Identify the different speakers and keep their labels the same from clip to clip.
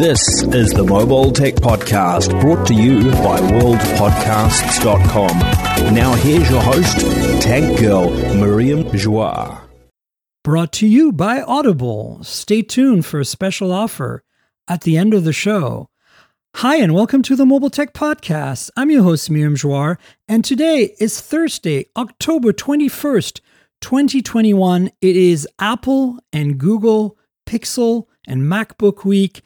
Speaker 1: This is the Mobile Tech Podcast brought to you by worldpodcasts.com. Now here's your host, Tech Girl Miriam Joire.
Speaker 2: Brought to you by Audible. Stay tuned for a special offer at the end of the show. Hi, and welcome to the Mobile Tech Podcast. I'm your host, Miriam Joire, and today is Thursday, October 21st, 2021. It is Apple and Google Pixel and MacBook Week.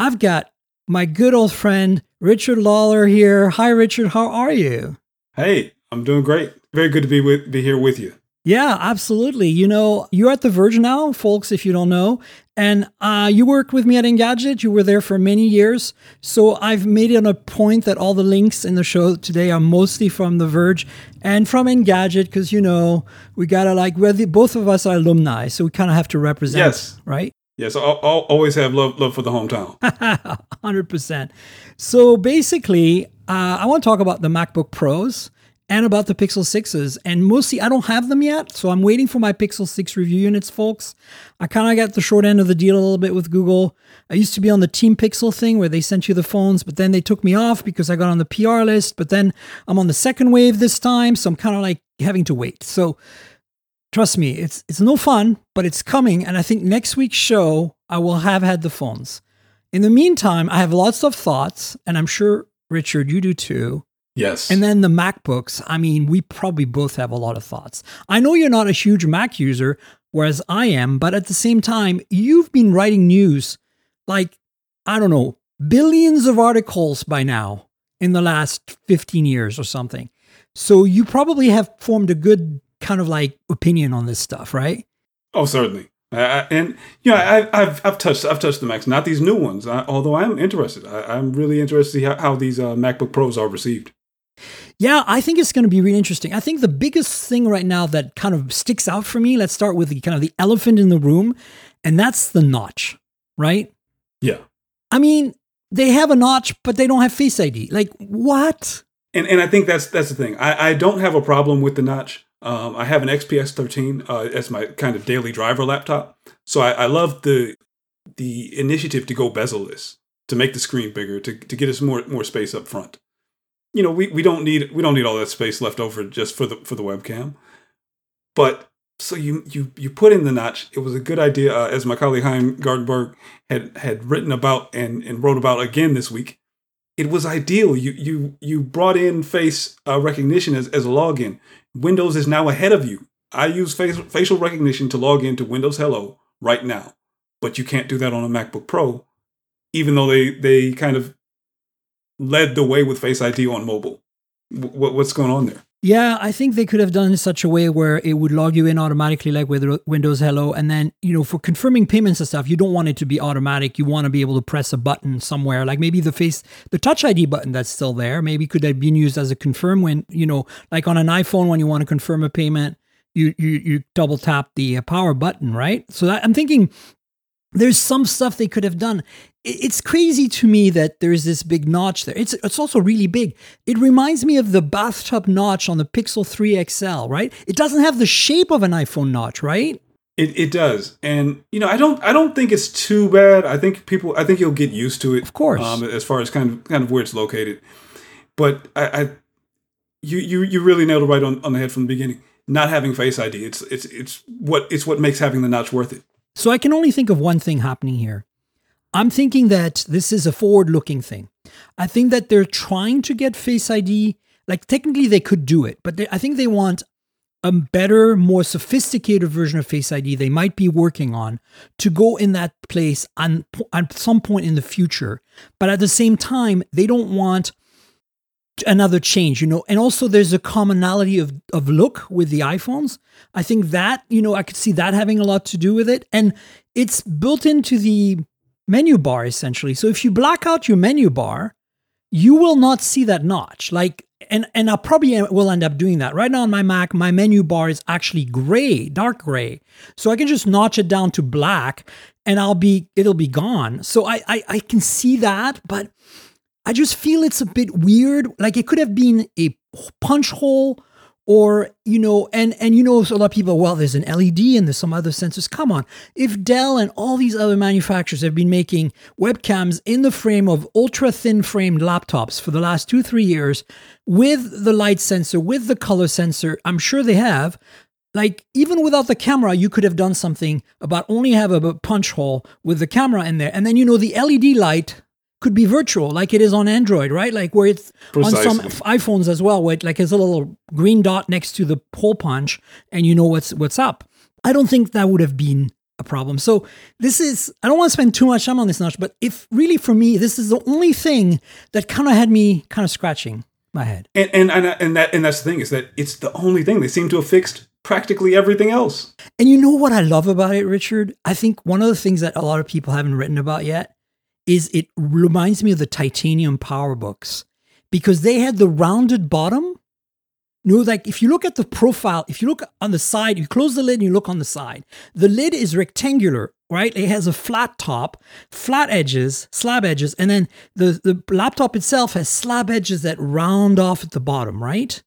Speaker 2: I've got my good old friend Richard Lawler here. Hi, Richard. How are you?
Speaker 3: Hey, I'm doing great. Very good to be with be here with you.
Speaker 2: Yeah, absolutely. You know, you're at The Verge now, folks, if you don't know. And uh, you worked with me at Engadget. You were there for many years. So I've made it a point that all the links in the show today are mostly from The Verge and from Engadget because, you know, we got to like, we're the, both of us are alumni. So we kind of have to represent,
Speaker 3: yes.
Speaker 2: right?
Speaker 3: Yes, I'll, I'll always have love love for the hometown.
Speaker 2: 100%. So basically, uh, I want to talk about the MacBook Pros and about the Pixel 6s. And mostly, I don't have them yet. So I'm waiting for my Pixel 6 review units, folks. I kind of got the short end of the deal a little bit with Google. I used to be on the Team Pixel thing where they sent you the phones, but then they took me off because I got on the PR list. But then I'm on the second wave this time. So I'm kind of like having to wait. So trust me, it's it's no fun, but it's coming. And I think next week's show I will have had the phones. In the meantime, I have lots of thoughts, and I'm sure Richard, you do too.
Speaker 3: Yes.
Speaker 2: And then the MacBooks. I mean, we probably both have a lot of thoughts. I know you're not a huge Mac user, whereas I am, but at the same time, you've been writing news like, I don't know, billions of articles by now in the last 15 years or something. So you probably have formed a good kind of like opinion on this stuff, right?
Speaker 3: Oh, certainly. I, and you know, I, have I've touched I've touched the Macs, not these new ones. I, although I am interested, I, am really interested to see how, how these uh, MacBook Pros are received.
Speaker 2: Yeah, I think it's going to be really interesting. I think the biggest thing right now that kind of sticks out for me. Let's start with the kind of the elephant in the room, and that's the notch, right?
Speaker 3: Yeah.
Speaker 2: I mean, they have a notch, but they don't have Face ID. Like what?
Speaker 3: And and I think that's that's the thing. I, I don't have a problem with the notch. Um, I have an XPS 13 uh, as my kind of daily driver laptop, so I, I love the the initiative to go bezel-less, to make the screen bigger, to, to get us more more space up front. You know, we, we don't need we don't need all that space left over just for the for the webcam. But so you you you put in the notch. It was a good idea, uh, as my colleague Chaim Gartenberg had had written about and and wrote about again this week. It was ideal. You you you brought in face uh, recognition as as a login. Windows is now ahead of you. I use face, facial recognition to log into Windows Hello right now, but you can't do that on a MacBook Pro, even though they they kind of led the way with Face ID on mobile. W- what's going on there?
Speaker 2: Yeah, I think they could have done such a way where it would log you in automatically, like with Windows Hello. And then, you know, for confirming payments and stuff, you don't want it to be automatic. You want to be able to press a button somewhere, like maybe the face, the Touch ID button that's still there. Maybe could have been used as a confirm when, you know, like on an iPhone when you want to confirm a payment, you you you double tap the uh, power button, right? So that, I'm thinking there's some stuff they could have done. It's crazy to me that there's this big notch there. It's it's also really big. It reminds me of the bathtub notch on the Pixel 3 XL, right? It doesn't have the shape of an iPhone notch, right?
Speaker 3: It, it does, and you know I don't I don't think it's too bad. I think people I think you'll get used to it,
Speaker 2: of course,
Speaker 3: um, as far as kind of kind of where it's located. But I, I you you you really nailed it right on, on the head from the beginning. Not having Face ID, it's it's it's what it's what makes having the notch worth it.
Speaker 2: So I can only think of one thing happening here. I'm thinking that this is a forward looking thing. I think that they're trying to get Face ID. Like, technically, they could do it, but they, I think they want a better, more sophisticated version of Face ID they might be working on to go in that place on, at some point in the future. But at the same time, they don't want another change, you know. And also, there's a commonality of of look with the iPhones. I think that you know I could see that having a lot to do with it, and it's built into the menu bar essentially. So if you black out your menu bar, you will not see that notch. Like and and I probably will end up doing that. Right now on my Mac, my menu bar is actually gray, dark gray. So I can just notch it down to black and I'll be it'll be gone. So I I, I can see that, but I just feel it's a bit weird. Like it could have been a punch hole or you know and and you know so a lot of people well there's an led and there's some other sensors. Come on. If dell and all these other manufacturers have been making webcams in the frame of ultra thin framed laptops for the last two three years with the light sensor with the color sensor i'm sure they have like even without the camera you could have done something about only have a punch hole with the camera in there. And then you know the led light could be virtual, like it is on Android, right? Like where it's Precisely. on some iPhones as well, where it like has a little green dot next to the hole punch, and you know what's what's up. I don't think that would have been a problem. So this is I don't want to spend too much time on this notch, but if really for me, this is the only thing that kind of had me kind of scratching my head.
Speaker 3: And and and, and that and that's the thing is that it's the only thing they seem to have fixed practically everything else.
Speaker 2: And you know what I love about it, Richard? I think one of the things that a lot of people haven't written about yet is it reminds me of the titanium power books because they had the rounded bottom. You know, like if you look at the profile, if you look on the side, you close the lid and you look on the side, the lid is rectangular, right? It has a flat top, flat edges, slab edges, and then the, the laptop itself has slab edges that round off at the bottom, right?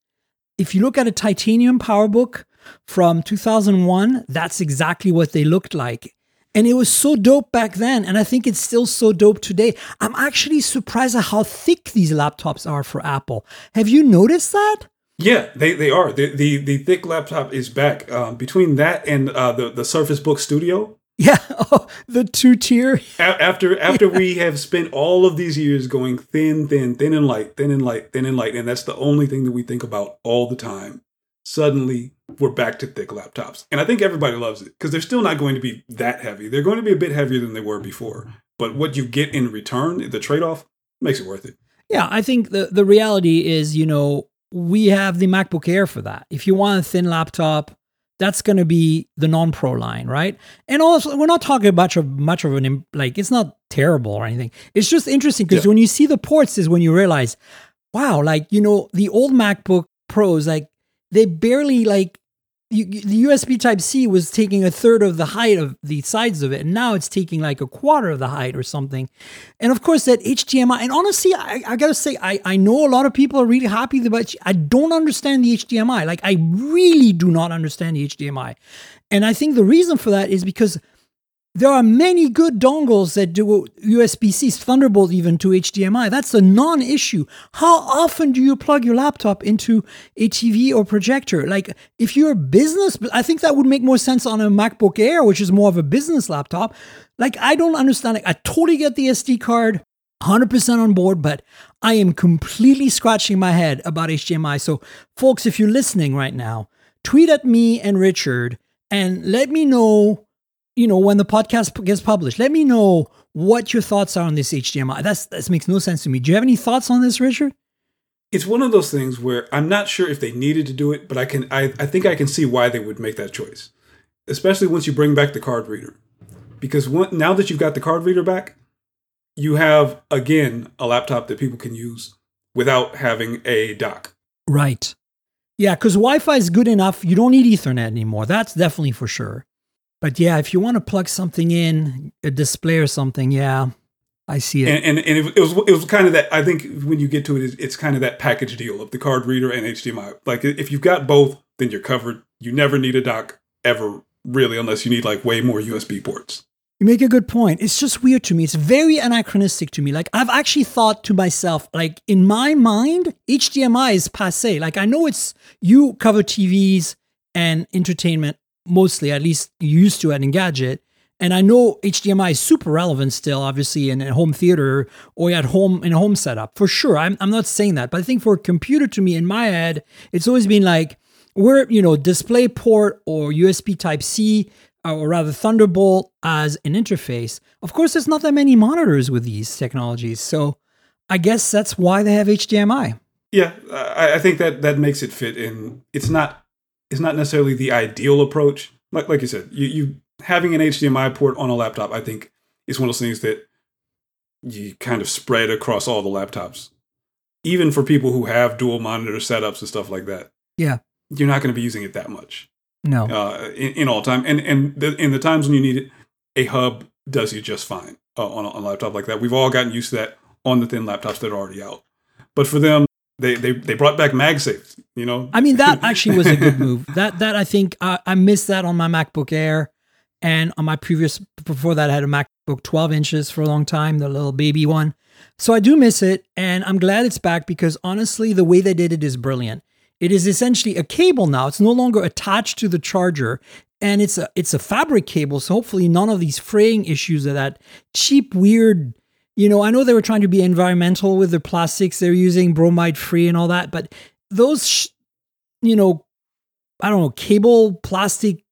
Speaker 2: If you look at a titanium PowerBook from 2001, that's exactly what they looked like. And it was so dope back then. And I think it's still so dope today. I'm actually surprised at how thick these laptops are for Apple. Have you noticed that?
Speaker 3: Yeah, they, they are. The, the, the thick laptop is back. Um, between that and uh, the, the Surface Book Studio.
Speaker 2: Yeah, oh, the two tier.
Speaker 3: after after yeah. we have spent all of these years going thin, thin, thin and light, thin and light, thin and light, and that's the only thing that we think about all the time suddenly we're back to thick laptops. And I think everybody loves it because they're still not going to be that heavy. They're going to be a bit heavier than they were before. But what you get in return, the trade off, makes it worth it.
Speaker 2: Yeah, I think the, the reality is, you know, we have the MacBook Air for that. If you want a thin laptop, that's going to be the non-pro line, right? And also, we're not talking much of much of an like it's not terrible or anything. It's just interesting because yeah. when you see the ports, is when you realize, wow, like you know, the old MacBook Pros, like they barely like the USB Type C was taking a third of the height of the sides of it, and now it's taking like a quarter of the height or something. And of course, that HDMI. And honestly, I, I gotta say, I, I know a lot of people are really happy about. I don't understand the HDMI. Like, I really do not understand the HDMI. And I think the reason for that is because there are many good dongles that do USB C, Thunderbolt even to HDMI. That's a non issue. How often do you plug your laptop into a TV or projector? Like, if you're a business, I think that would make more sense on a MacBook Air, which is more of a business laptop. Like, I don't understand. Like, I totally get the SD card. 100% on board, but I am completely scratching my head about HDMI. So, folks, if you're listening right now, tweet at me and Richard and let me know you know, when the podcast gets published, let me know what your thoughts are on this HDMI. That's that makes no sense to me. Do you have any thoughts on this, Richard?
Speaker 3: It's one of those things where I'm not sure if they needed to do it, but I can I, I think I can see why they would make that choice. Especially once you bring back the card reader. Because one, now that you've got the card reader back, you have again a laptop that people can use without having a dock.
Speaker 2: Right. Yeah, because Wi Fi is good enough. You don't need Ethernet anymore. That's definitely for sure. But yeah, if you want to plug something in, a display or something, yeah, I see
Speaker 3: it. And, and, and it, was it was kind of that. I think when you get to it, it's kind of that package deal of the card reader and HDMI. Like if you've got both, then you're covered. You never need a dock ever, really, unless you need like way more USB ports.
Speaker 2: You make a good point. It's just weird to me. It's very anachronistic to me. Like I've actually thought to myself, like in my mind, HDMI is passe. Like I know it's you cover TVs and entertainment mostly, at least used to at Engadget. And I know HDMI is super relevant still, obviously, in a home theater or at home in a home setup for sure. I'm, I'm not saying that, but I think for a computer, to me, in my head, it's always been like we're you know display port or USB Type C uh, or rather Thunderbolt as an interface. Of course, there's not that many monitors with these technologies, so I guess that's why they have HDMI.
Speaker 3: Yeah, I, I think that that makes it fit in. It's not is not necessarily the ideal approach. Like like you said, you, you having an HDMI port on a laptop, I think, is one of those things that you kind of spread across all the laptops. Even for people who have dual monitor setups and stuff like that.
Speaker 2: Yeah.
Speaker 3: You're not going to be using it that much.
Speaker 2: No.
Speaker 3: Uh, in, in all time. And and the, in the times when you need it, a hub does you just fine uh, on, a, on a laptop like that. We've all gotten used to that on the thin laptops that are already out. But for them, They they they brought back MagSafe. You know,
Speaker 2: I mean, that actually was a good move. That that I think uh, I missed that on my MacBook Air, and on my previous before that I had a MacBook 12 inches for a long time, the little baby one. So I do miss it, and I'm glad it's back because honestly, the way they did it is brilliant. It is essentially a cable now. It's no longer attached to the charger, and it's a it's a fabric cable. So hopefully, none of these fraying issues of that cheap, weird. You know, I know they were trying to be environmental with the plastics they're using, bromide free and all that, but those, sh- you know, I don't know, cable plastic,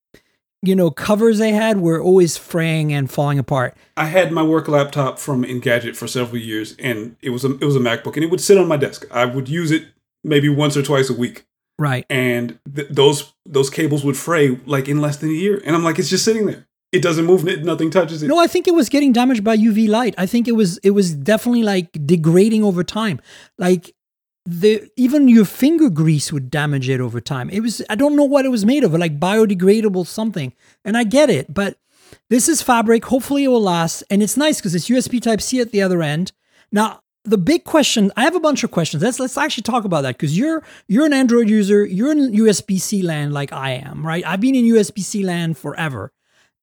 Speaker 2: you know, covers they had were always fraying and falling apart.
Speaker 3: I had my work laptop from Engadget for several years, and it was a it was a MacBook, and it would sit on my desk. I would use it maybe once or twice a week,
Speaker 2: Right.
Speaker 3: and th- those those cables would fray like in less than a year. And I'm like, it's just sitting there. It doesn't move. Nothing touches it.
Speaker 2: No, I think it was getting damaged by UV light. I think it was it was definitely like degrading over time. Like the even your finger grease would damage it over time. It was I don't know what it was made of, like biodegradable something. And I get it, but this is fabric. Hopefully it will last. And it's nice because it's USB type C at the other end. Now the big question, I have a bunch of questions. Let's let's actually talk about that because you're you're an Android user, you're in USB-C land like I am, right? I've been in USB-C land forever.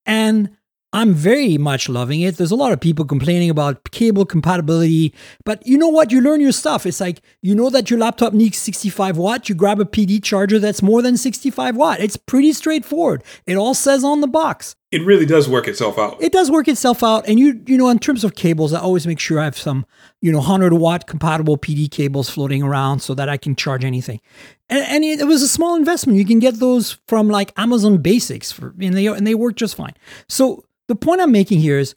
Speaker 2: And I'm very much loving it. There's a lot of people complaining about cable compatibility, but you know what? You learn your stuff. It's like you know that your laptop needs 65 watt. You grab a PD charger that's more than 65 watt. It's pretty straightforward. It all says on the box.
Speaker 3: It really does work itself out.
Speaker 2: It does work itself out. And you, you know, in terms of cables, I always make sure I have some, you know, 100 watt compatible PD cables floating around so that I can charge anything. And, and it, it was a small investment. You can get those from like Amazon Basics for, and they and they work just fine. So the point I'm making here is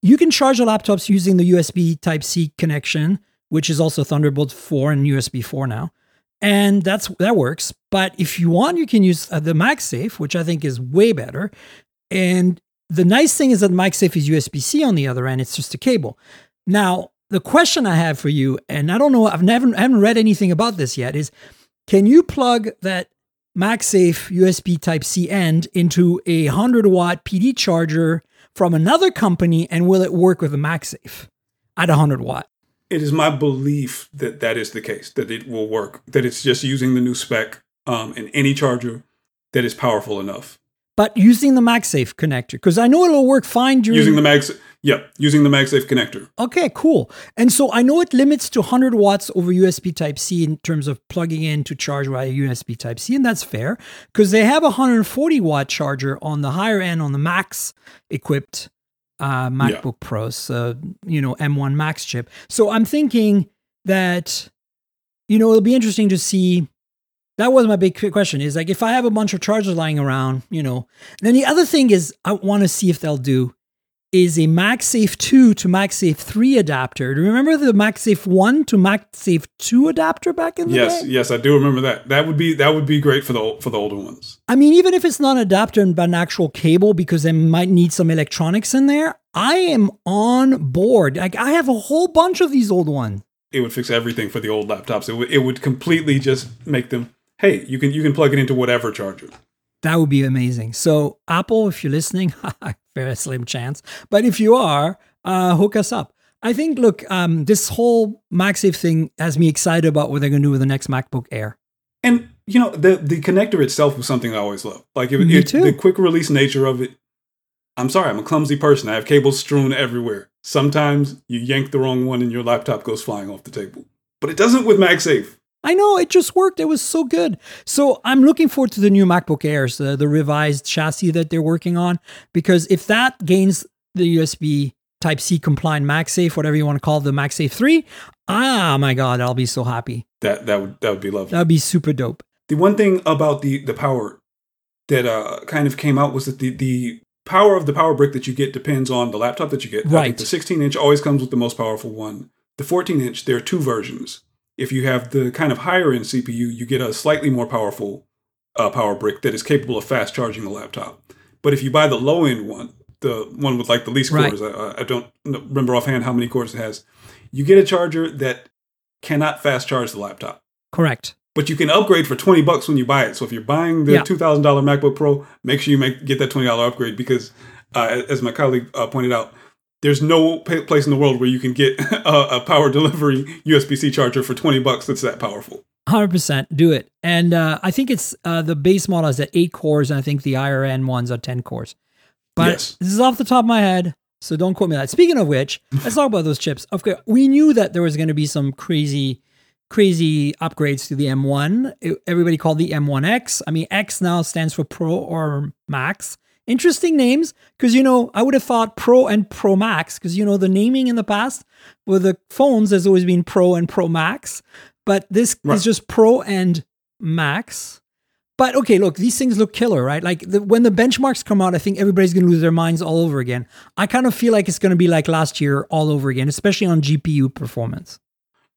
Speaker 2: you can charge your laptops using the USB Type C connection, which is also Thunderbolt 4 and USB 4 now. And that's that works. But if you want, you can use uh, the MagSafe, which I think is way better. And the nice thing is that MagSafe is USB C on the other end, it's just a cable. Now, the question I have for you, and I don't know, I've never I haven't read anything about this yet, is can you plug that MagSafe USB Type C end into a 100 watt PD charger from another company and will it work with a MagSafe at 100 watt?
Speaker 3: It is my belief that that is the case, that it will work, that it's just using the new spec um, in any charger that is powerful enough.
Speaker 2: But using the MagSafe connector, because I know it'll work fine during
Speaker 3: Using the Mag, yeah, using the MagSafe connector.
Speaker 2: Okay, cool. And so I know it limits to 100 watts over USB Type C in terms of plugging in to charge via USB Type C, and that's fair because they have a 140 watt charger on the higher end on the Max equipped uh, MacBook Pros, uh, you know, M1 Max chip. So I'm thinking that, you know, it'll be interesting to see. That was my big question is like if I have a bunch of chargers lying around, you know. And then the other thing is I want to see if they'll do is a MagSafe 2 to MagSafe 3 adapter. Do you remember the MagSafe 1 to MagSafe 2 adapter back in the
Speaker 3: Yes,
Speaker 2: day?
Speaker 3: yes, yes, I do remember that. That would be that would be great for the for the older ones.
Speaker 2: I mean, even if it's not an adapter but an actual cable because they might need some electronics in there, I am on board. Like I have a whole bunch of these old ones.
Speaker 3: It would fix everything for the old laptops. It would it would completely just make them. Hey, you can you can plug it into whatever charger.
Speaker 2: That would be amazing. So, Apple, if you're listening, very slim chance. But if you are, uh, hook us up. I think, look, um, this whole MagSafe thing has me excited about what they're going to do with the next MacBook Air.
Speaker 3: And you know the the connector itself was something I always loved. Like it,
Speaker 2: Me
Speaker 3: it-
Speaker 2: too.
Speaker 3: the quick release nature of it. I'm sorry, I'm a clumsy person. I have cables strewn everywhere. Sometimes you yank the wrong one and your laptop goes flying off the table. But it doesn't with MagSafe.
Speaker 2: I know it just worked. It was so good. So I'm looking forward to the new MacBook Airs, the, the revised chassis that they're working on, because if that gains the USB Type C compliant MagSafe, whatever you want to call it, the MagSafe 3, ah, my God, I'll be so happy.
Speaker 3: That that would that would be lovely.
Speaker 2: That'd be super dope.
Speaker 3: The one thing about the the power that uh kind of came out was that the the power of the power brick that you get depends on the laptop that you get.
Speaker 2: Right.
Speaker 3: the 16 inch always comes with the most powerful one. The 14 inch, there are two versions. If you have the kind of higher end CPU, you get a slightly more powerful uh, power brick that is capable of fast charging the laptop. But if you buy the low end one, the one with like the least
Speaker 2: Right.
Speaker 3: cores, I, I don't remember offhand how many cores it has, you get a charger that cannot fast charge the laptop
Speaker 2: Correct.
Speaker 3: but you can upgrade for 20 bucks when you buy it. So if you're buying the
Speaker 2: Yeah.
Speaker 3: $2,000 MacBook Pro, make sure you make get that $20 upgrade because, uh, as my colleague uh, pointed out, there's no place in the world where you can get a, a power delivery USB C charger for 20 bucks that's that powerful.
Speaker 2: Hundred percent, do it. And uh, I think it's uh, the base model is at eight cores, and I think the IRN ones are ten cores. But
Speaker 3: Yes.
Speaker 2: this is off the top of my head, so don't quote me on that. Speaking of which, let's talk about those chips. Okay, we knew that there was going to be some crazy, crazy upgrades to the M1. It- everybody called the M1X. I mean, X now stands for Pro or Max. Interesting names, because you know I would have thought Pro and Pro Max, because you know the naming in the past with the phones has always been Pro and Pro Max, but this
Speaker 3: Right.
Speaker 2: is just Pro and Max. But okay, look, these things look killer, right? Like the, when the benchmarks come out, I think everybody's going to lose their minds all over again. I kind of feel like it's going to be like last year all over again, especially on GPU performance.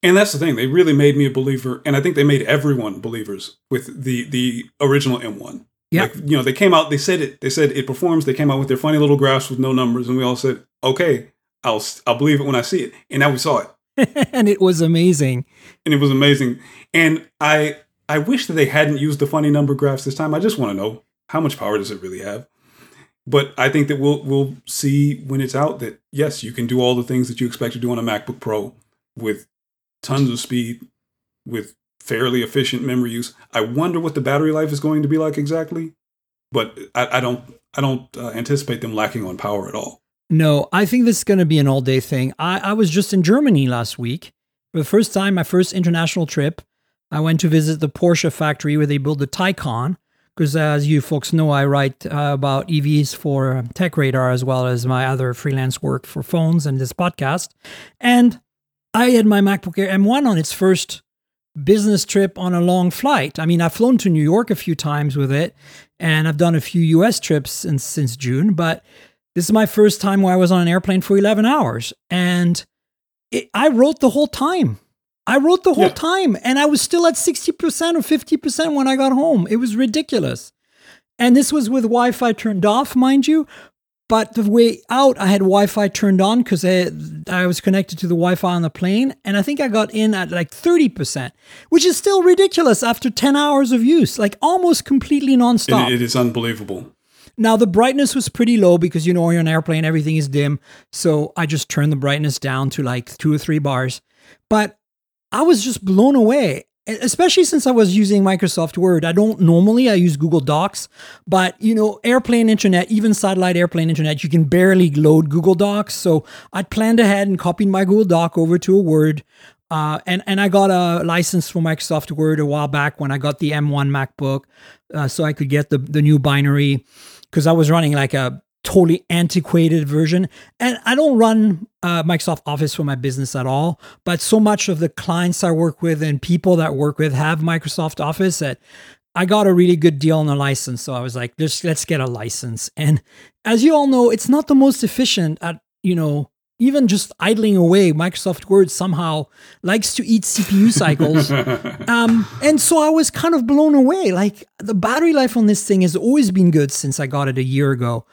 Speaker 3: And that's the thing; they really made me a believer, and I think they made everyone believers with the the original M1.
Speaker 2: Yeah.
Speaker 3: Like, you know, they came out, they said it, they said it performs. They came out with their funny little graphs with no numbers, and we all said, "Okay, I'll I'll believe it when I see it." And now we saw it,
Speaker 2: and it was amazing.
Speaker 3: and it was amazing. And I I wish that they hadn't used the funny number graphs this time. I just want to know how much power does it really have. But I think that we'll we'll see when it's out that yes, you can do all the things that you expect to do on a MacBook Pro with tons of speed, with fairly efficient memory use. I wonder what the battery life is going to be like exactly, but I, I don't I don't uh, anticipate them lacking on power at all.
Speaker 2: No, I think this is going to be an all day thing. I, I was just in Germany last week for the first time, my first international trip. I went to visit the Porsche factory where they build the Taycan. Because as you folks know, I write uh, about EVs for Tech Radar as well as my other freelance work for phones and this podcast. And I had my MacBook Air M1 on its first business trip on a long flight. I mean, I've flown to New York a few times with it, and I've done a few US trips since, since June, but this is my first time where I was on an airplane for 11 hours. And it, I wrote the whole time. I wrote the whole
Speaker 3: Yeah.
Speaker 2: time, and I was still at 60% or 50% when I got home. It was ridiculous. And this was with Wi Fi turned off, mind you. But the way out, I had Wi Fi turned on because I, I was connected to the Wi Fi on the plane. And I think I got in at like 30%, which is still ridiculous after 10 hours of use, like almost completely nonstop.
Speaker 3: It, it is unbelievable.
Speaker 2: Now the brightness was pretty low because you know you're on an airplane, everything is dim. So I just turned the brightness down to like two or three bars. But I was just blown away. Especially since I was using Microsoft Word. I don't normally I use Google Docs, but you know, airplane internet, even satellite airplane internet, you can barely load Google Docs. So I planned ahead and copied my Google Doc over to a Word. Uh, and and I got a license for Microsoft Word a while back when I got the M1 MacBook, uh, so I could get the the new binary because I was running like a totally antiquated version. And I don't run uh, Microsoft Office for my business at all, but so much of the clients I work with and people that work with have Microsoft Office that I got a really good deal on a license. So I was like, just let's get a license. And as you all know, it's not the most efficient at, you know, even just idling away, Microsoft Word somehow likes to eat CPU cycles. Um, and so I was kind of blown away. Like the battery life on this thing has always been good since I got it a year ago,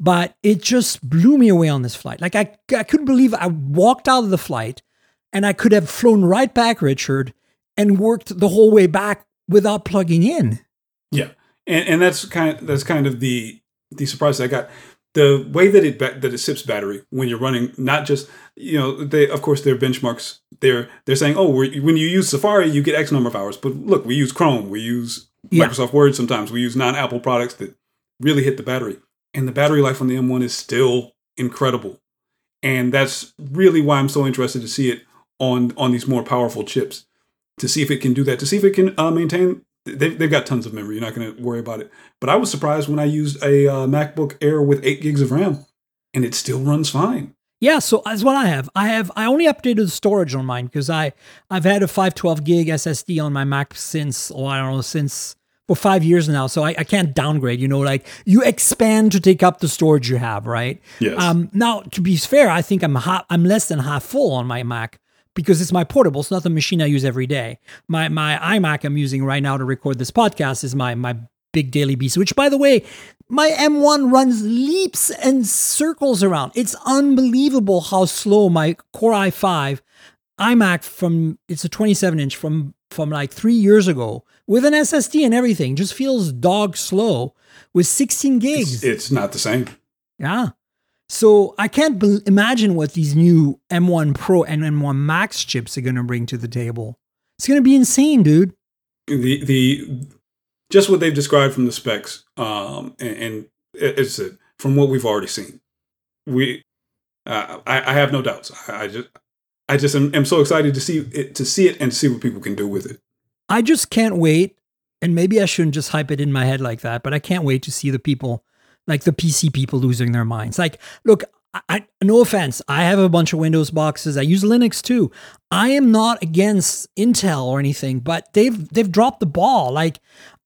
Speaker 2: but it just blew me away on this flight. Like I, I couldn't believe I walked out of the flight and I could have flown right back, Richard, and worked the whole way back without plugging in.
Speaker 3: Yeah, and and that's kind of, that's kind of the the surprise I got. The way that it that it sips battery when you're running, not just you know, they of course their benchmarks. They're they're saying, oh, when you use Safari, you get X number of hours. But look, we use Chrome, we use
Speaker 2: Yeah.
Speaker 3: Microsoft Word. Sometimes we use non-Apple products that really hit the battery, and the battery life on the M1 is still incredible. And that's really why I'm so interested to see it on on these more powerful chips to see if it can do that, to see if it can uh, maintain. They've, they've got tons of memory. You're not going to worry about it. But I was surprised when I used a uh, MacBook Air with eight gigs of RAM, and it still runs fine.
Speaker 2: Yeah, so that's what I have. I have I only updated the storage on mine because I I've had a 512 gig SSD on my Mac since oh I don't know since for five years now. So I, I can't downgrade. You know, like you expand to take up the storage you have, right?
Speaker 3: Yes.
Speaker 2: Um, now to be fair, I think I'm half, I'm less than half full on my Mac because it's my portable. It's not the machine I use every day. My my iMac I'm using right now to record this podcast is my my big daily beast. Which by the way, my M1 runs leaps and circles around. It's unbelievable how slow my Core i5 iMac from it's a 27 inch from from like three years ago with an SSD and everything just feels dog slow with 16 gigs.
Speaker 3: It's, it's not the same.
Speaker 2: Yeah. So I can't be- imagine what these new M1 Pro and M1 Max chips are going to bring to the table. It's going to be insane, dude.
Speaker 3: The the just what they've described from the specs, um, and, and it's it, from what we've already seen. We, uh, I, I have no doubts. I, I just, I just am, am so excited to see it, to see it and see what people can do with it.
Speaker 2: I just can't wait. And maybe I shouldn't just hype it in my head like that, but I can't wait to see the people, like the PC people, losing their minds. Like, look, I, I, no offense, I have a bunch of Windows boxes. I use Linux too. I am not against Intel or anything, but they've they've dropped the ball. Like,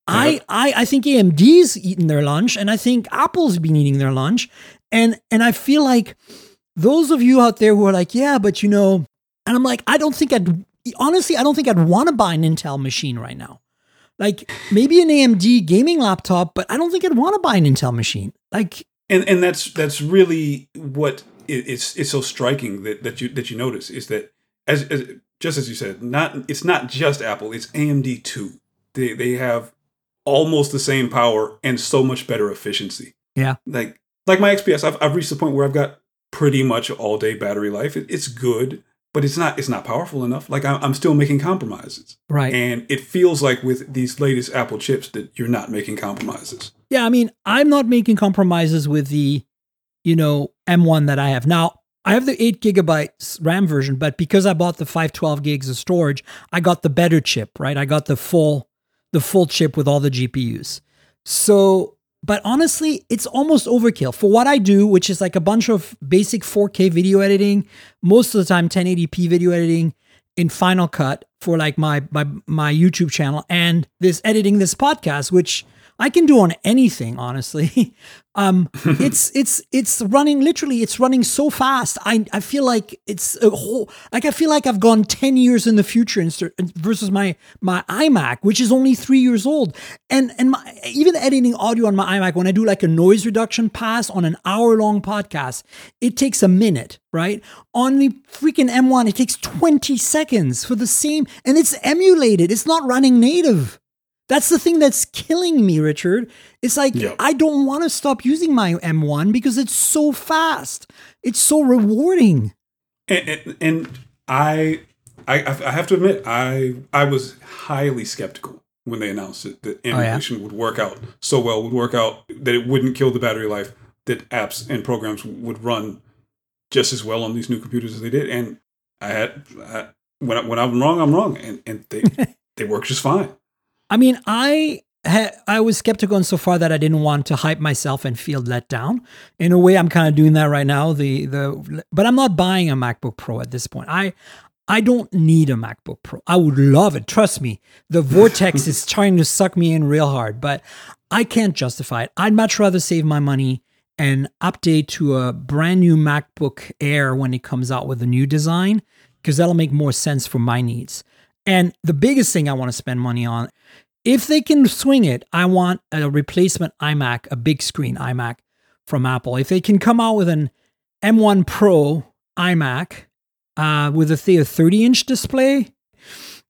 Speaker 2: I, I I think AMD's eaten their lunch, and I think Apple's been eating their lunch, and and I feel like those of you out there who are like, yeah, but you know, and I'm like, I don't think I'd honestly, I don't think I'd want to buy an Intel machine right now. Like maybe an AMD gaming laptop, but I don't think I'd want to buy an Intel machine. Like,
Speaker 3: and and that's that's really what it's it's so striking that that you that you notice is that as, as just as you said, not it's not just Apple, it's AMD too. They they have almost the same power and so much better efficiency.
Speaker 2: Yeah,
Speaker 3: like like my XPS, I've I've reached the point where I've got pretty much all day battery life. It, it's good, but it's not it's not powerful enough. Like I'm, I'm still making compromises,
Speaker 2: right?
Speaker 3: And it feels like with these latest Apple chips that you're not making compromises.
Speaker 2: Yeah, I mean, I'm not making compromises with the, you know, M1 that I have now. I have the eight gigabytes RAM version, but because I bought the 512 gigs of storage, I got the better chip, right? I got the full, the full chip with all the GPUs. So but honestly, it's almost overkill. For what I do, which is like a bunch of basic 4K video editing, most of the time 1080p video editing in Final Cut for like my my my YouTube channel and this editing this podcast, which I can do on anything, honestly. um, it's it's it's running literally. It's running so fast. I I feel like it's a whole like I feel like I've gone ten years in the future versus my my iMac, which is only three years old. And and my, even editing audio on my iMac when I do like a noise reduction pass on an hour long podcast, it takes a minute. Right on the freaking M1, it takes twenty seconds for the same, and it's emulated. It's not running native. That's the thing that's killing me, Richard. It's like yep. I don't want to stop using my M1 because it's so fast. It's so rewarding.
Speaker 3: And, and, and I, I, I have to admit, I, I was highly skeptical when they announced it that emulation oh, yeah? would work out so well, would work out that it wouldn't kill the battery life, that apps and programs would run just as well on these new computers as they did. And I had I, when I, when I'm wrong, I'm wrong, and and they they work just fine.
Speaker 2: I mean, I ha- I was skeptical in so far that I didn't want to hype myself and feel let down. In a way, I'm kind of doing that right now. The the but I'm not buying a MacBook Pro at this point. I I don't need a MacBook Pro. I would love it. Trust me. The vortex is trying to suck me in real hard, but I can't justify it. I'd much rather save my money and update to a brand new MacBook Air when it comes out with a new design because that'll make more sense for my needs. And the biggest thing I want to spend money on if they can swing it, I want a replacement iMac, a big screen iMac from Apple. If they can come out with an M1 Pro iMac uh, with a 30 inch display,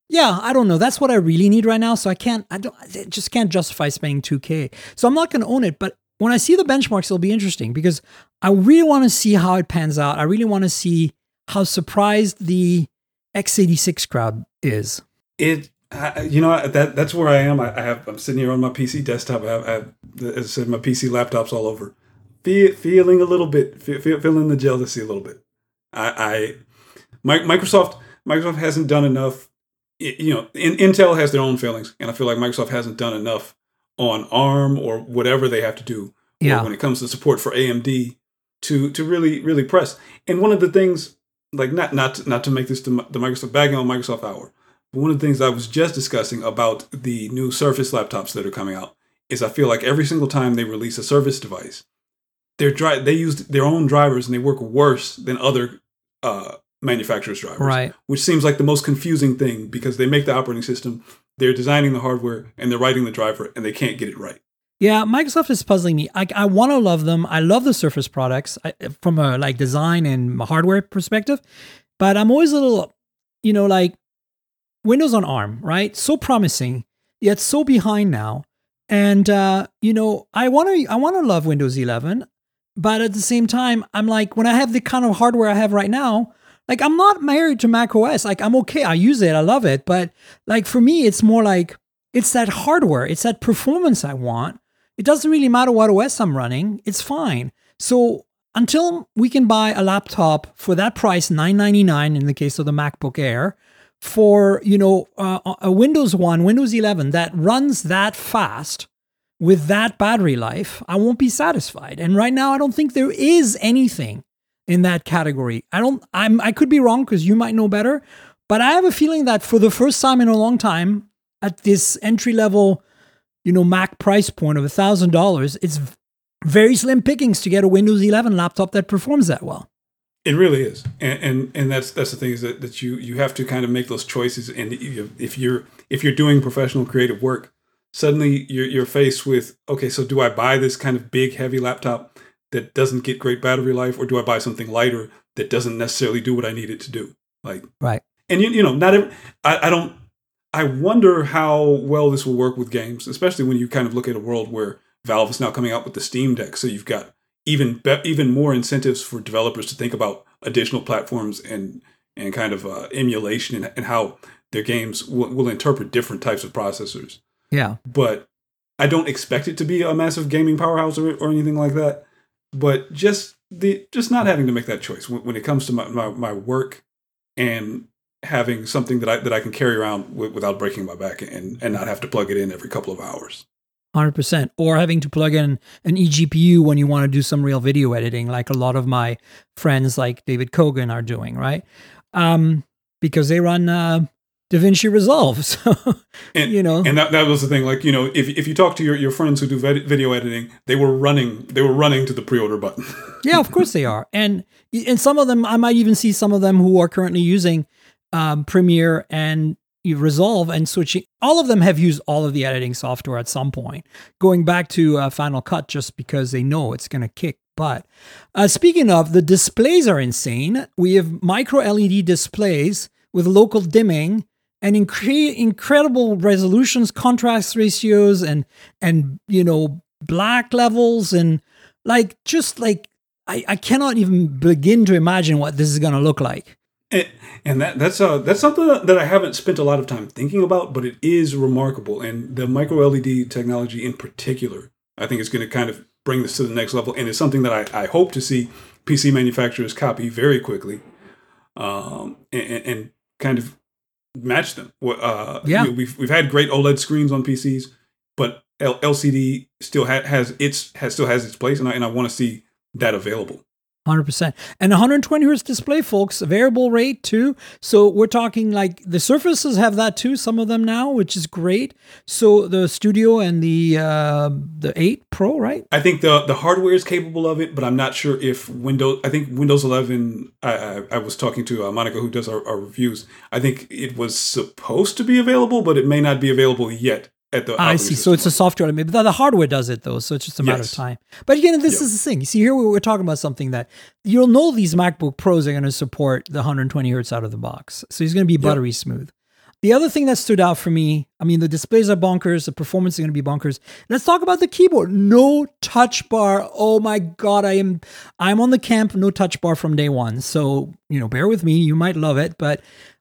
Speaker 2: yeah, I don't know. That's what I really need right now. So I can't, I don't, I just can't justify spending 2K. So I'm not going to own it. But when I see the benchmarks, it'll be interesting because I really want to see how it pans out. I really want to see how surprised the x86 crowd is.
Speaker 3: It I, you know that that's where I am. I, I, have I'm sitting here on my PC desktop. I have, I have, as I said, my PC laptops all over. Feel, feeling a little bit, feel, feeling the jealousy a little bit. I, I Microsoft Microsoft hasn't done enough. You know, Intel has their own failings, and I feel like Microsoft hasn't done enough on ARM or whatever they have to do.
Speaker 2: Yeah.
Speaker 3: When it comes to support for AMD, to to really really press. And one of the things, like not not not to make this the, the Microsoft bagging on Microsoft hour, one of the things I was just discussing about the new Surface laptops that are coming out is I feel like every single time they release a Surface device, they're dri- they use their own drivers and they work worse than other uh, manufacturers' drivers.
Speaker 2: Right.
Speaker 3: Which seems like the most confusing thing because they make the operating system, they're designing the hardware, and they're writing the driver, and they can't get it right.
Speaker 2: Yeah, Microsoft is puzzling me. I, I want to love them. I love the Surface products I, from a like design and hardware perspective, but I'm always a little, you know, like Windows on ARM, right? So promising, yet so behind now. And uh, you know, I want to I want to love Windows 11, but at the same time, I'm like, when I have the kind of hardware I have right now, like I'm not married to Mac OS. Like I'm okay. I use it. I love it. But like for me, it's more like it's that hardware. It's that performance I want. It doesn't really matter what OS I'm running. It's fine. So until we can buy a laptop for that price, 999 in the case of the MacBook Air, for you know uh, a Windows 1, Windows 11 that runs that fast with that battery life, I won't be satisfied. And right now, I don't think there is anything in that category. I don't. I'm. I could be wrong because you might know better, but I have a feeling that for the first time in a long time, at this entry level, you know, Mac price point of a thousand dollars, it's very slim pickings to get a Windows 11 laptop that performs that well.
Speaker 3: It really is, and and, and that's that's the thing is that, that you you have to kind of make those choices, and if you're if you're doing professional creative work, suddenly you're you're faced with okay, so do I buy this kind of big heavy laptop that doesn't get great battery life, or do I buy something lighter that doesn't necessarily do what I need it to do? Like
Speaker 2: right,
Speaker 3: and you you know not every, I I don't I wonder how well this will work with games, especially when you kind of look at a world where Valve is now coming out with the Steam Deck, so you've got even be- even more incentives for developers to think about additional platforms and and kind of uh, emulation and, and, how their games will, will interpret different types of processors.
Speaker 2: Yeah,
Speaker 3: but I don't expect it to be a massive gaming powerhouse or, or anything like that. But just the just not having to make that choice when, when it comes to my, my, my, work and having something that I that I can carry around w- without breaking my back and and not have to plug it in every couple of hours.
Speaker 2: 100% or having to plug in an eGPU when you want to do some real video editing like a lot of my friends like David Kogan are doing, right? Um, because they run uh, DaVinci Resolve. So,
Speaker 3: and,
Speaker 2: you know,
Speaker 3: and that, that was the thing. Like, you know, if, if you talk to your, your friends who do video editing, they were running, they were running to the pre-order button.
Speaker 2: yeah, of course they are. And, and some of them, I might even see some of them who are currently using um, Premiere and resolve and switching all of them have used all of the editing software at some point. Going back to uh, final cut just because they know it's going to kick butt. Uh, speaking of the displays are insane. We have micro led displays with local dimming and incre- incredible resolutions contrast ratios and and you know black levels and like just like I, I cannot even begin to imagine what this is going to look like
Speaker 3: and, and that that's uh that's something that I haven't spent a lot of time thinking about, but it is remarkable. And the micro LED technology in particular, I think is going to kind of bring this to the next level, and it's something that I, I hope to see PC manufacturers copy very quickly, um, and, and kind of match them. Uh,
Speaker 2: yeah,
Speaker 3: we, we've we've had great OLED screens on PCs, but L- LCD still ha- has its has still has its place, and I and I want to see that available.
Speaker 2: 100%. And 120 hertz display, folks, variable rate too. So we're talking like the Surfaces have that too, some of them now, which is great. So the Studio and the uh, the 8 Pro, right?
Speaker 3: I think the the hardware is capable of it, but I'm not sure if Windows. I think Windows 11. I I, I was talking to uh, Monica, who does our, our reviews. I think it was supposed to be available, but it may not be available yet at the
Speaker 2: I see. So it's a software element, but the hardware does it though. So it's just a matter yes. of time. But again, this yep. is the thing. You see, here we're talking about something that you'll know these MacBook Pros are going to support the 120 hertz out of the box. So it's going to be buttery yep. smooth. The other thing that stood out for me, I mean, the displays are bonkers, the performance is going to be bonkers. Let's talk about the keyboard. No touch bar. Oh my god, I am I'm on the camp no touch bar from day one. So, you know, bear with me. You might love it, but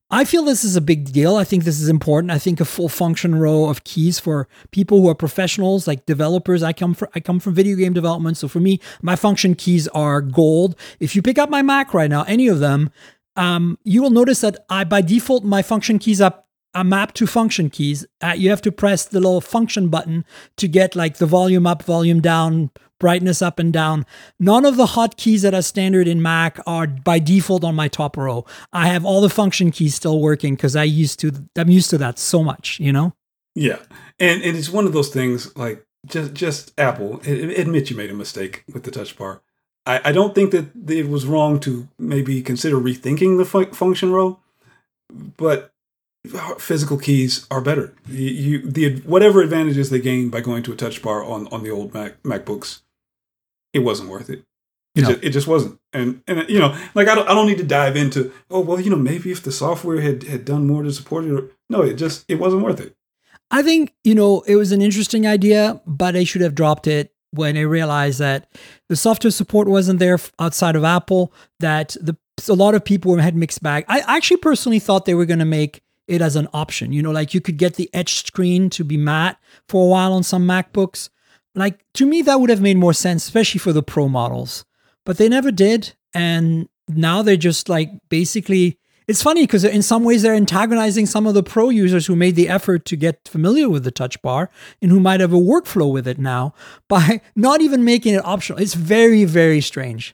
Speaker 2: I feel this is a big deal. I think this is important. I think a full function row of keys for people who are professionals, like developers. I come from I come from video game development, so for me, my function keys are gold. If you pick up my Mac right now, any of them, um, you will notice that I by default my function keys up are mapped to function keys. Uh, you have to press the little function button to get like the volume up, volume down, brightness up and down. None of the hotkeys that are standard in Mac are by default on my top row. I have all the function keys still working because I used to I'm used to that so much, you know?
Speaker 3: Yeah. And, and it's one of those things like just just Apple, admit you made a mistake with the touch bar. I, I don't think that it was wrong to maybe consider rethinking the fu- function row, but physical keys are better. You, you, the whatever advantages they gain by going to a touch bar on on the old Mac MacBooks it wasn't worth it. It, no. just, it just wasn't. And and you know, like I don't I don't need to dive into oh well, you know, maybe if the software had had done more to support it. Or, no, it just it wasn't worth it.
Speaker 2: I think you know it was an interesting idea, but I should have dropped it when they realized that the software support wasn't there outside of Apple, that the a lot of people had mixed bag. I actually personally thought they were going to make it as an option. You know, like you could get the etched screen to be matte for a while on some MacBooks. Like to me, that would have made more sense, especially for the Pro models. But they never did, and now they're just like basically. It's funny because in some ways they're antagonizing some of the pro users who made the effort to get familiar with the touch bar and who might have a workflow with it now by not even making it optional. It's very, very strange,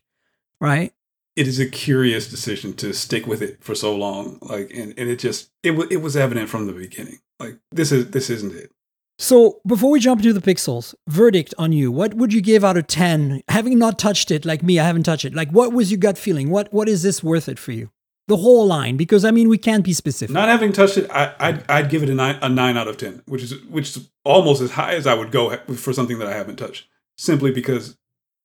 Speaker 2: right?
Speaker 3: it is a curious decision to stick with it for so long like and, and it just it, it was evident from the beginning like this is this isn't it
Speaker 2: So before we jump into the pixels, verdict on you. What would you give out of 10? Having not touched it like me, I haven't touched it. Like what was your gut feeling? What what is this worth it for you? The whole line because I mean we can't be specific.
Speaker 3: not having touched it I, I'd, I'd give it a nine, a nine out of 10 which is which is almost as high as i would go for something that i haven't touched simply because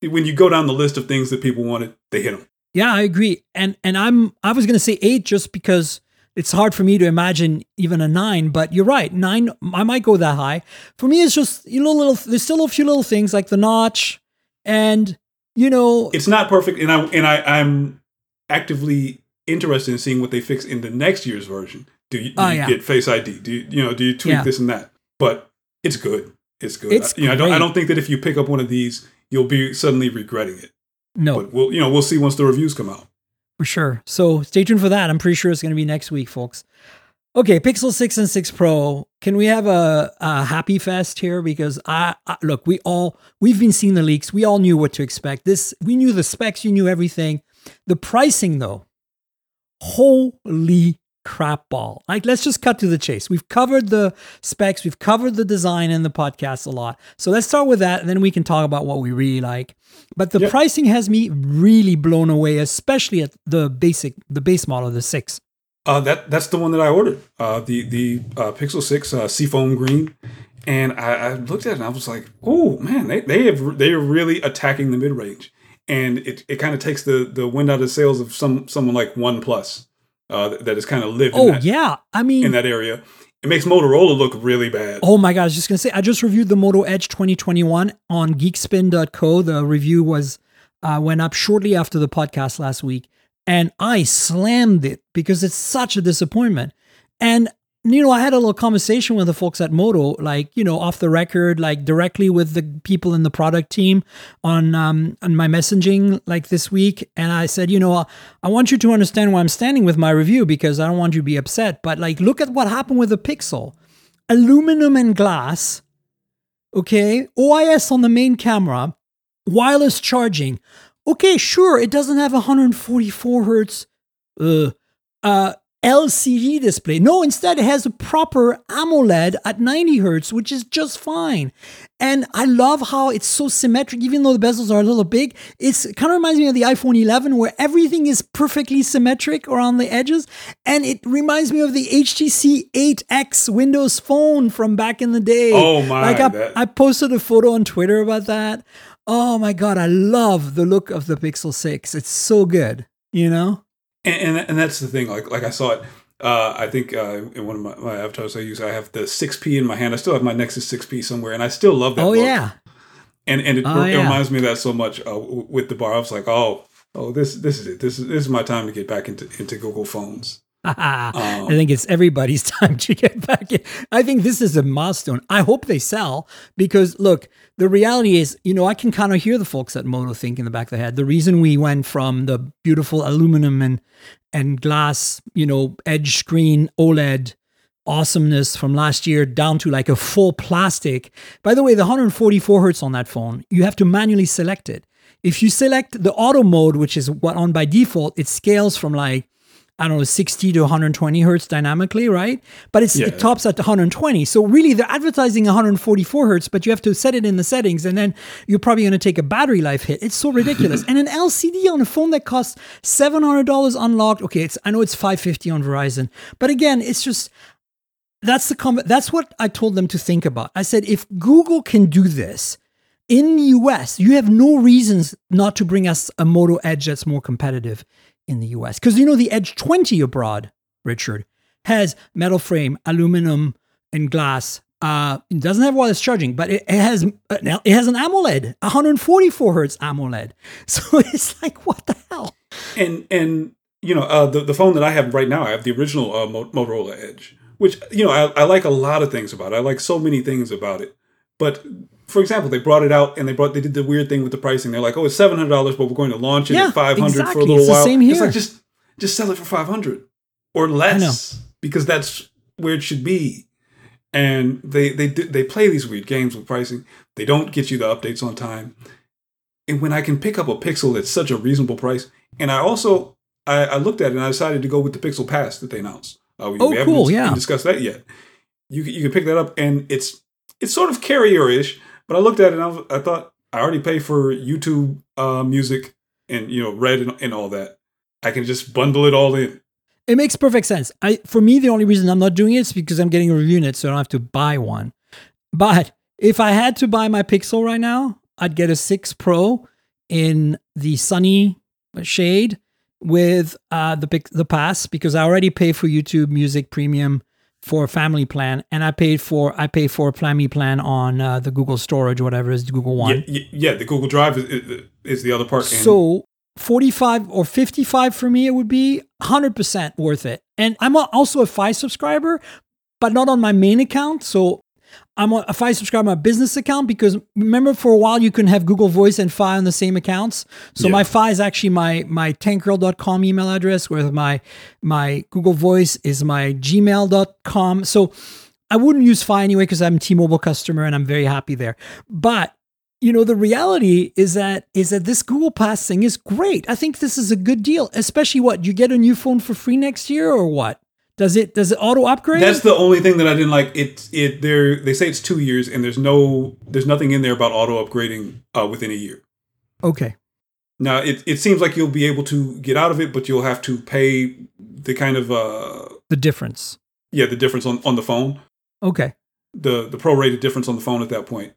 Speaker 3: when you go down the list of things that people wanted they hit them
Speaker 2: Yeah, I agree. And and I'm I was gonna say eight just because it's hard for me to imagine even a nine, but you're right. Nine, I might go that high. For me, it's just you know little. There's still a few little things like the notch, and you know,
Speaker 3: it's not perfect and i and i i'm actively interested in seeing what they fix in the next year's version do you, do
Speaker 2: Oh,
Speaker 3: you
Speaker 2: yeah.
Speaker 3: get face id do you you know do you tweak
Speaker 2: Yeah.
Speaker 3: this and that but it's good it's good
Speaker 2: It's
Speaker 3: you know I don't, I don't think that if you pick up one of these you'll be suddenly regretting it
Speaker 2: no,
Speaker 3: but we'll you know we'll see once the reviews come out
Speaker 2: for sure. So stay tuned for that. I'm pretty sure it's gonna be next week, folks. Okay, Pixel 6 and 6 Pro. Can we have a, a happy fest here? Because I, I look, we all we've been seeing the leaks. We all knew what to expect. This we knew the specs, you knew everything. The pricing though, holy crap ball. Like let's just cut to the chase. We've covered the specs, we've covered the design in the podcast a lot. So let's start with that and then we can talk about what we really like. But the
Speaker 3: Yep.
Speaker 2: pricing has me really blown away, especially at the basic the base model, the 6.
Speaker 3: uh that that's the one that i ordered uh the the uh, pixel 6 uh seafoam green and I, I looked at it and i was like oh man they, they have they are really attacking the mid-range and it, it kind of takes the the wind out of the sails of some someone like OnePlus uh, that has kind of lived in
Speaker 2: Oh
Speaker 3: that,
Speaker 2: yeah. I mean
Speaker 3: in that area. It makes Motorola look really bad.
Speaker 2: Oh my god, I was just gonna say I just reviewed the Moto Edge 2021 on geekspin.co. The review was uh, went up shortly after the podcast last week, and I slammed it because it's such a disappointment. And you know, I had a little conversation with the folks at Moto, like you know, off the record, like directly with the people in the product team on um, on my messaging, like this week. And I said, you know, I want you to understand where I'm standing with my review because I don't want you to be upset. But like, look at what happened with the Pixel aluminum and glass. Okay, OIS on the main camera, wireless charging. Okay, sure, it doesn't have 144 hertz uh, uh, LCD display. No, instead it has a proper AMOLED at 90 hertz, which is just fine. And I love how it's so symmetric, even though the bezels are a little big. It's it kind of reminds me of the iPhone 11, where everything is perfectly symmetric around the edges. And it reminds me of the HTC 8X Windows Phone from back in the day.
Speaker 3: Oh my, god.
Speaker 2: Like I,
Speaker 3: that-
Speaker 2: I posted a photo on Twitter about that. Oh my god, I love the look of the Pixel 6. It's so good, you know?
Speaker 3: And, and and that's the thing. Like like I saw it. Uh, I think uh, in one of my, my avatars I use, I have the 6P in my hand. I still have my Nexus 6P somewhere, and I still love that.
Speaker 2: Oh yeah.
Speaker 3: and and it,
Speaker 2: Oh,
Speaker 3: it
Speaker 2: yeah.
Speaker 3: reminds me of that so much uh, with the bar. I was like, oh, oh, this this is it. This is this is my time to get back into into Google phones.
Speaker 2: Um, I think it's everybody's time to get back in. I think this is a milestone. I hope they sell because look, the reality is, you know, I can kind of hear the folks at Moto think in the back of their head. The reason we went from the beautiful aluminum and and glass, you know, edge screen OLED awesomeness from last year down to like a full plastic. By the way, the 144 hertz on that phone, you have to manually select it. If you select the auto mode, which is what on by default, it scales from like I don't know, 60 to 120 hertz dynamically, right? But it's,
Speaker 3: Yeah.
Speaker 2: it tops at 120. So really, they're advertising 144 hertz, but you have to set it in the settings, and then you're probably going to take a battery life hit. It's so ridiculous. and an LCD on a phone that costs $700 unlocked. Okay, it's I know it's 550 on Verizon, but again, it's just that's the com- that's what I told them to think about. I said if Google can do this in the US, you have no reasons not to bring us a Moto Edge that's more competitive in the US. Because you know the Edge 20 abroad, Richard, has metal frame, aluminum, and glass Uh, it doesn't have wireless charging, but it, it has uh, it has an AMOLED, 144 hertz AMOLED. So it's like, what the hell?
Speaker 3: And and you know, uh, the the phone that I have right now, I have the original uh, Motorola Edge, which you know I, I like a lot of things about it. I like so many things about it. But for example, they brought it out and they brought they did the weird thing with the pricing. They're like, oh, it's seven hundred dollars, but we're going to launch it
Speaker 2: Yeah,
Speaker 3: at five hundred for a little
Speaker 2: It's the
Speaker 3: while.
Speaker 2: same
Speaker 3: It's like just just sell it for five hundred or less because that's where it should be. And they they they play these weird games with pricing. They don't get you the updates on time. And when I can pick up a Pixel at such a reasonable price, and I also I, I looked at it and I decided to go with the Pixel Pass that they announced. Uh, we,
Speaker 2: Oh,
Speaker 3: we haven't
Speaker 2: cool, yeah.
Speaker 3: discussed that yet. You can- you can pick that up, and it's it's sort of carrier-ish. But I looked at it and I, was, I thought I already pay for YouTube uh, music and you know Red and, and all that. I can just bundle it all in.
Speaker 2: It makes perfect sense. I for me, the only reason I'm not doing it is because I'm getting a unit, so I don't have to buy one. But if I had to buy my Pixel right now, I'd get a six Pro in the sunny shade with uh, the the pass because I already pay for YouTube Music Premium for a family plan, and I paid for I pay for a family plan on uh, the Google Storage, whatever is the Google One.
Speaker 3: Yeah, yeah, the Google Drive is, is, the other part. and-
Speaker 2: So 45 or 55 for me, it would be 100% worth it. And I'm also a Fi subscriber, but not on my main account. So I'm a Fi subscriber on my business account because remember for a while you couldn't have Google Voice and Fi on the same accounts. So
Speaker 3: Yeah.
Speaker 2: my Fi is actually my my tnkgrl.com email address, where my my Google Voice is my gmail.com. So I wouldn't use Fi anyway because I'm a T-Mobile customer and I'm very happy there. But you know the reality is that is that this Google Pass thing is great. I think this is a good deal, especially what you get a new phone for free next year or what? Does it does it auto upgrade?
Speaker 3: That's the only thing that I didn't like. It it they they say it's two years, and there's no there's nothing in there about auto upgrading uh, within a year.
Speaker 2: okay.
Speaker 3: Now it it seems like you'll be able to get out of it, but you'll have to pay the kind of uh
Speaker 2: The difference.
Speaker 3: yeah the difference on on the phone
Speaker 2: Okay.
Speaker 3: the the prorated difference on the phone at that point.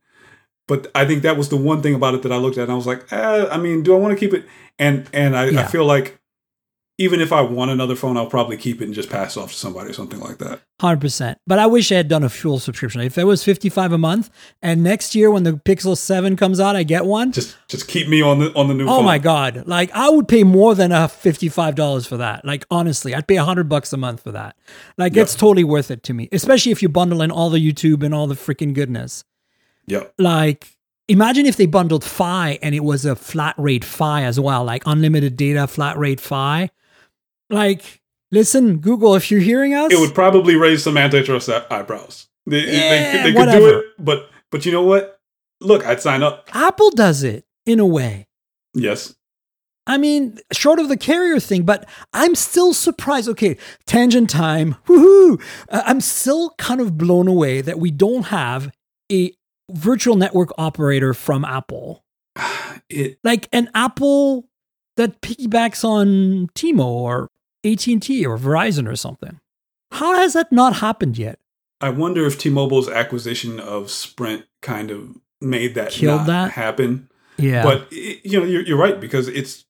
Speaker 3: But I think that was the one thing about it that I looked at and I was like, eh, I mean, do I want to keep it? And and I, I feel like even if I want another phone, I'll probably keep it and just pass off to somebody or something like that.
Speaker 2: Hundred percent. But I wish I had done a fuel subscription. If it was fifty five a month, and next year when the Pixel Seven comes out, I get one.
Speaker 3: Just just keep me on the on the new
Speaker 2: Oh
Speaker 3: phone.
Speaker 2: my god! Like I would pay more than a fifty-five dollars for that. Like honestly, I'd pay a hundred bucks a month for that. Like
Speaker 3: Yep.
Speaker 2: it's totally worth it to me, especially if you bundle in all the YouTube and all the freaking goodness.
Speaker 3: Yeah.
Speaker 2: Like imagine if they bundled Fi and it was a flat rate Fi as well, like unlimited data, flat rate Fi. Like, listen, Google, if you're hearing us,
Speaker 3: It would probably raise some antitrust eye- eyebrows. They, they-
Speaker 2: Yeah,
Speaker 3: they, could
Speaker 2: whatever.
Speaker 3: do it, but but you know what? Look, I'd sign up.
Speaker 2: Apple does it in a way.
Speaker 3: Yes.
Speaker 2: I mean, short of the carrier thing, but I'm still surprised. Okay, tangent time. Woohoo! Uh, I'm still kind of blown away that we don't have a virtual network operator from Apple.
Speaker 3: It
Speaker 2: Like an Apple that piggybacks on T-Mo or AT&T or Verizon or something. How has that not happened yet?
Speaker 3: I wonder if T-Mobile's acquisition of Sprint kind of made that
Speaker 2: Killed
Speaker 3: not
Speaker 2: that?
Speaker 3: happen.
Speaker 2: Yeah.
Speaker 3: But it, you know, you're, you're right because it's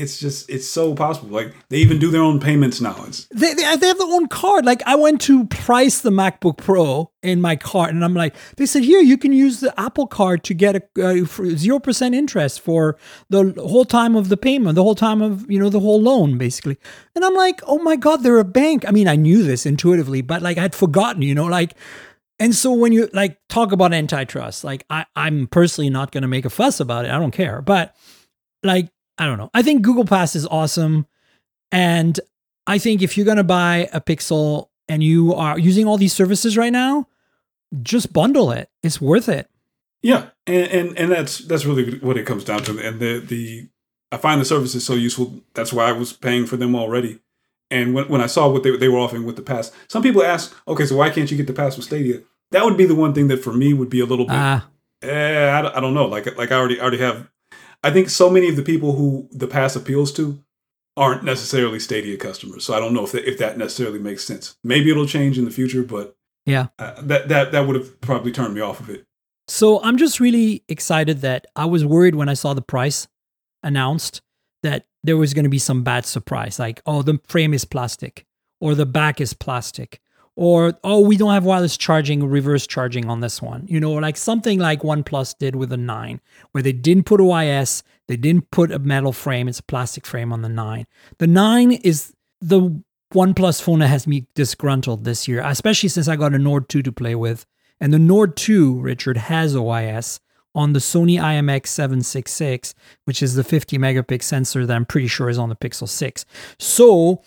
Speaker 3: it's just it's so possible. Like they even do their own payments now. It's
Speaker 2: They, they, they have their own card. Like I went to price the MacBook Pro in my cart, and I'm like, they said here you can use the Apple card to get a uh, zero percent interest for the whole time of the payment, the whole time of you know the whole loan, basically. And I'm like, oh my god, they're a bank. I mean, I knew this intuitively, but like I'd forgotten, you know, like. And so when you like talk about antitrust, like I, I'm personally not going to make a fuss about it. I don't care, but like I don't know. I think Google Pass is awesome. And I think if you're going to buy a Pixel and you are using all these services right now, just bundle it. It's worth it.
Speaker 3: yeah, and, and and that's that's really what it comes down to. And the the I find the services so useful. That's why I was paying for them already. And when, when I saw what they, they were offering with the pass, some people ask, okay, so why can't you get the pass with Stadia? That would be the one thing that for me would be a little bit
Speaker 2: Ah,
Speaker 3: Eh, I, don't- I don't know. Like like I already I already have. I think so many of the people who the pass appeals to aren't necessarily Stadia customers. So I don't know if that, if that necessarily makes sense. Maybe it'll change in the future, but
Speaker 2: yeah.
Speaker 3: uh, that that that would have probably turned me off of it.
Speaker 2: So I'm just really excited that I was worried when I saw the price announced that there was going to be some bad surprise, like oh the frame is plastic, or the back is plastic, or oh we don't have wireless charging reverse charging on this one. You know like something like oneplus did with the 9 where they didn't put ois they didn't put a metal frame it's a plastic frame on the 9 the 9 is the oneplus phone that has me disgruntled this year especially since i got a nord 2 to play with. And the nord 2 richard has ois on the Sony IMX 766, which is the 50 megapixel sensor that I'm pretty sure is on the Pixel 6. So,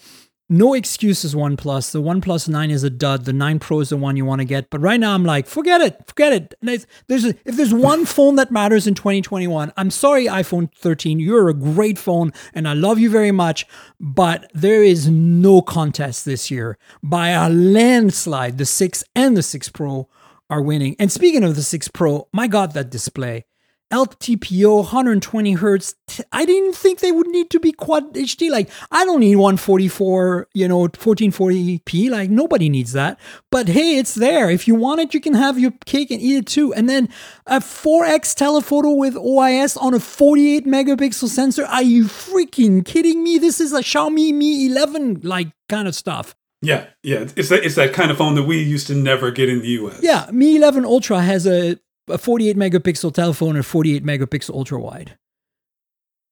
Speaker 2: no excuses, OnePlus. The OnePlus 9 is a dud. The 9 Pro is the one you want to get. But right now, I'm like, forget it. Forget it. There's, there's a, if there's one phone that matters in 2021, I'm sorry, iPhone 13. You're a great phone and I love you very much. But there is no contest this year. By a landslide, the 6 and the 6 Pro are winning. And speaking of the 6 Pro, my God, that display. LTPO 120 hertz. I didn't think they would need to be quad HD. Like I don't need 144, you know, 1440p. Like nobody needs that. But hey, it's there. If you want it, you can have your cake and eat it too. And then a 4x telephoto with OIS on a 48 megapixel sensor. Are you freaking kidding me? This is a Xiaomi Mi 11 like kind of stuff.
Speaker 3: Yeah, yeah, it's that it's that kind of phone that we used to never get in the US.
Speaker 2: Yeah, Mi 11 Ultra has a, a 48 megapixel telephone and 48 megapixel ultra wide.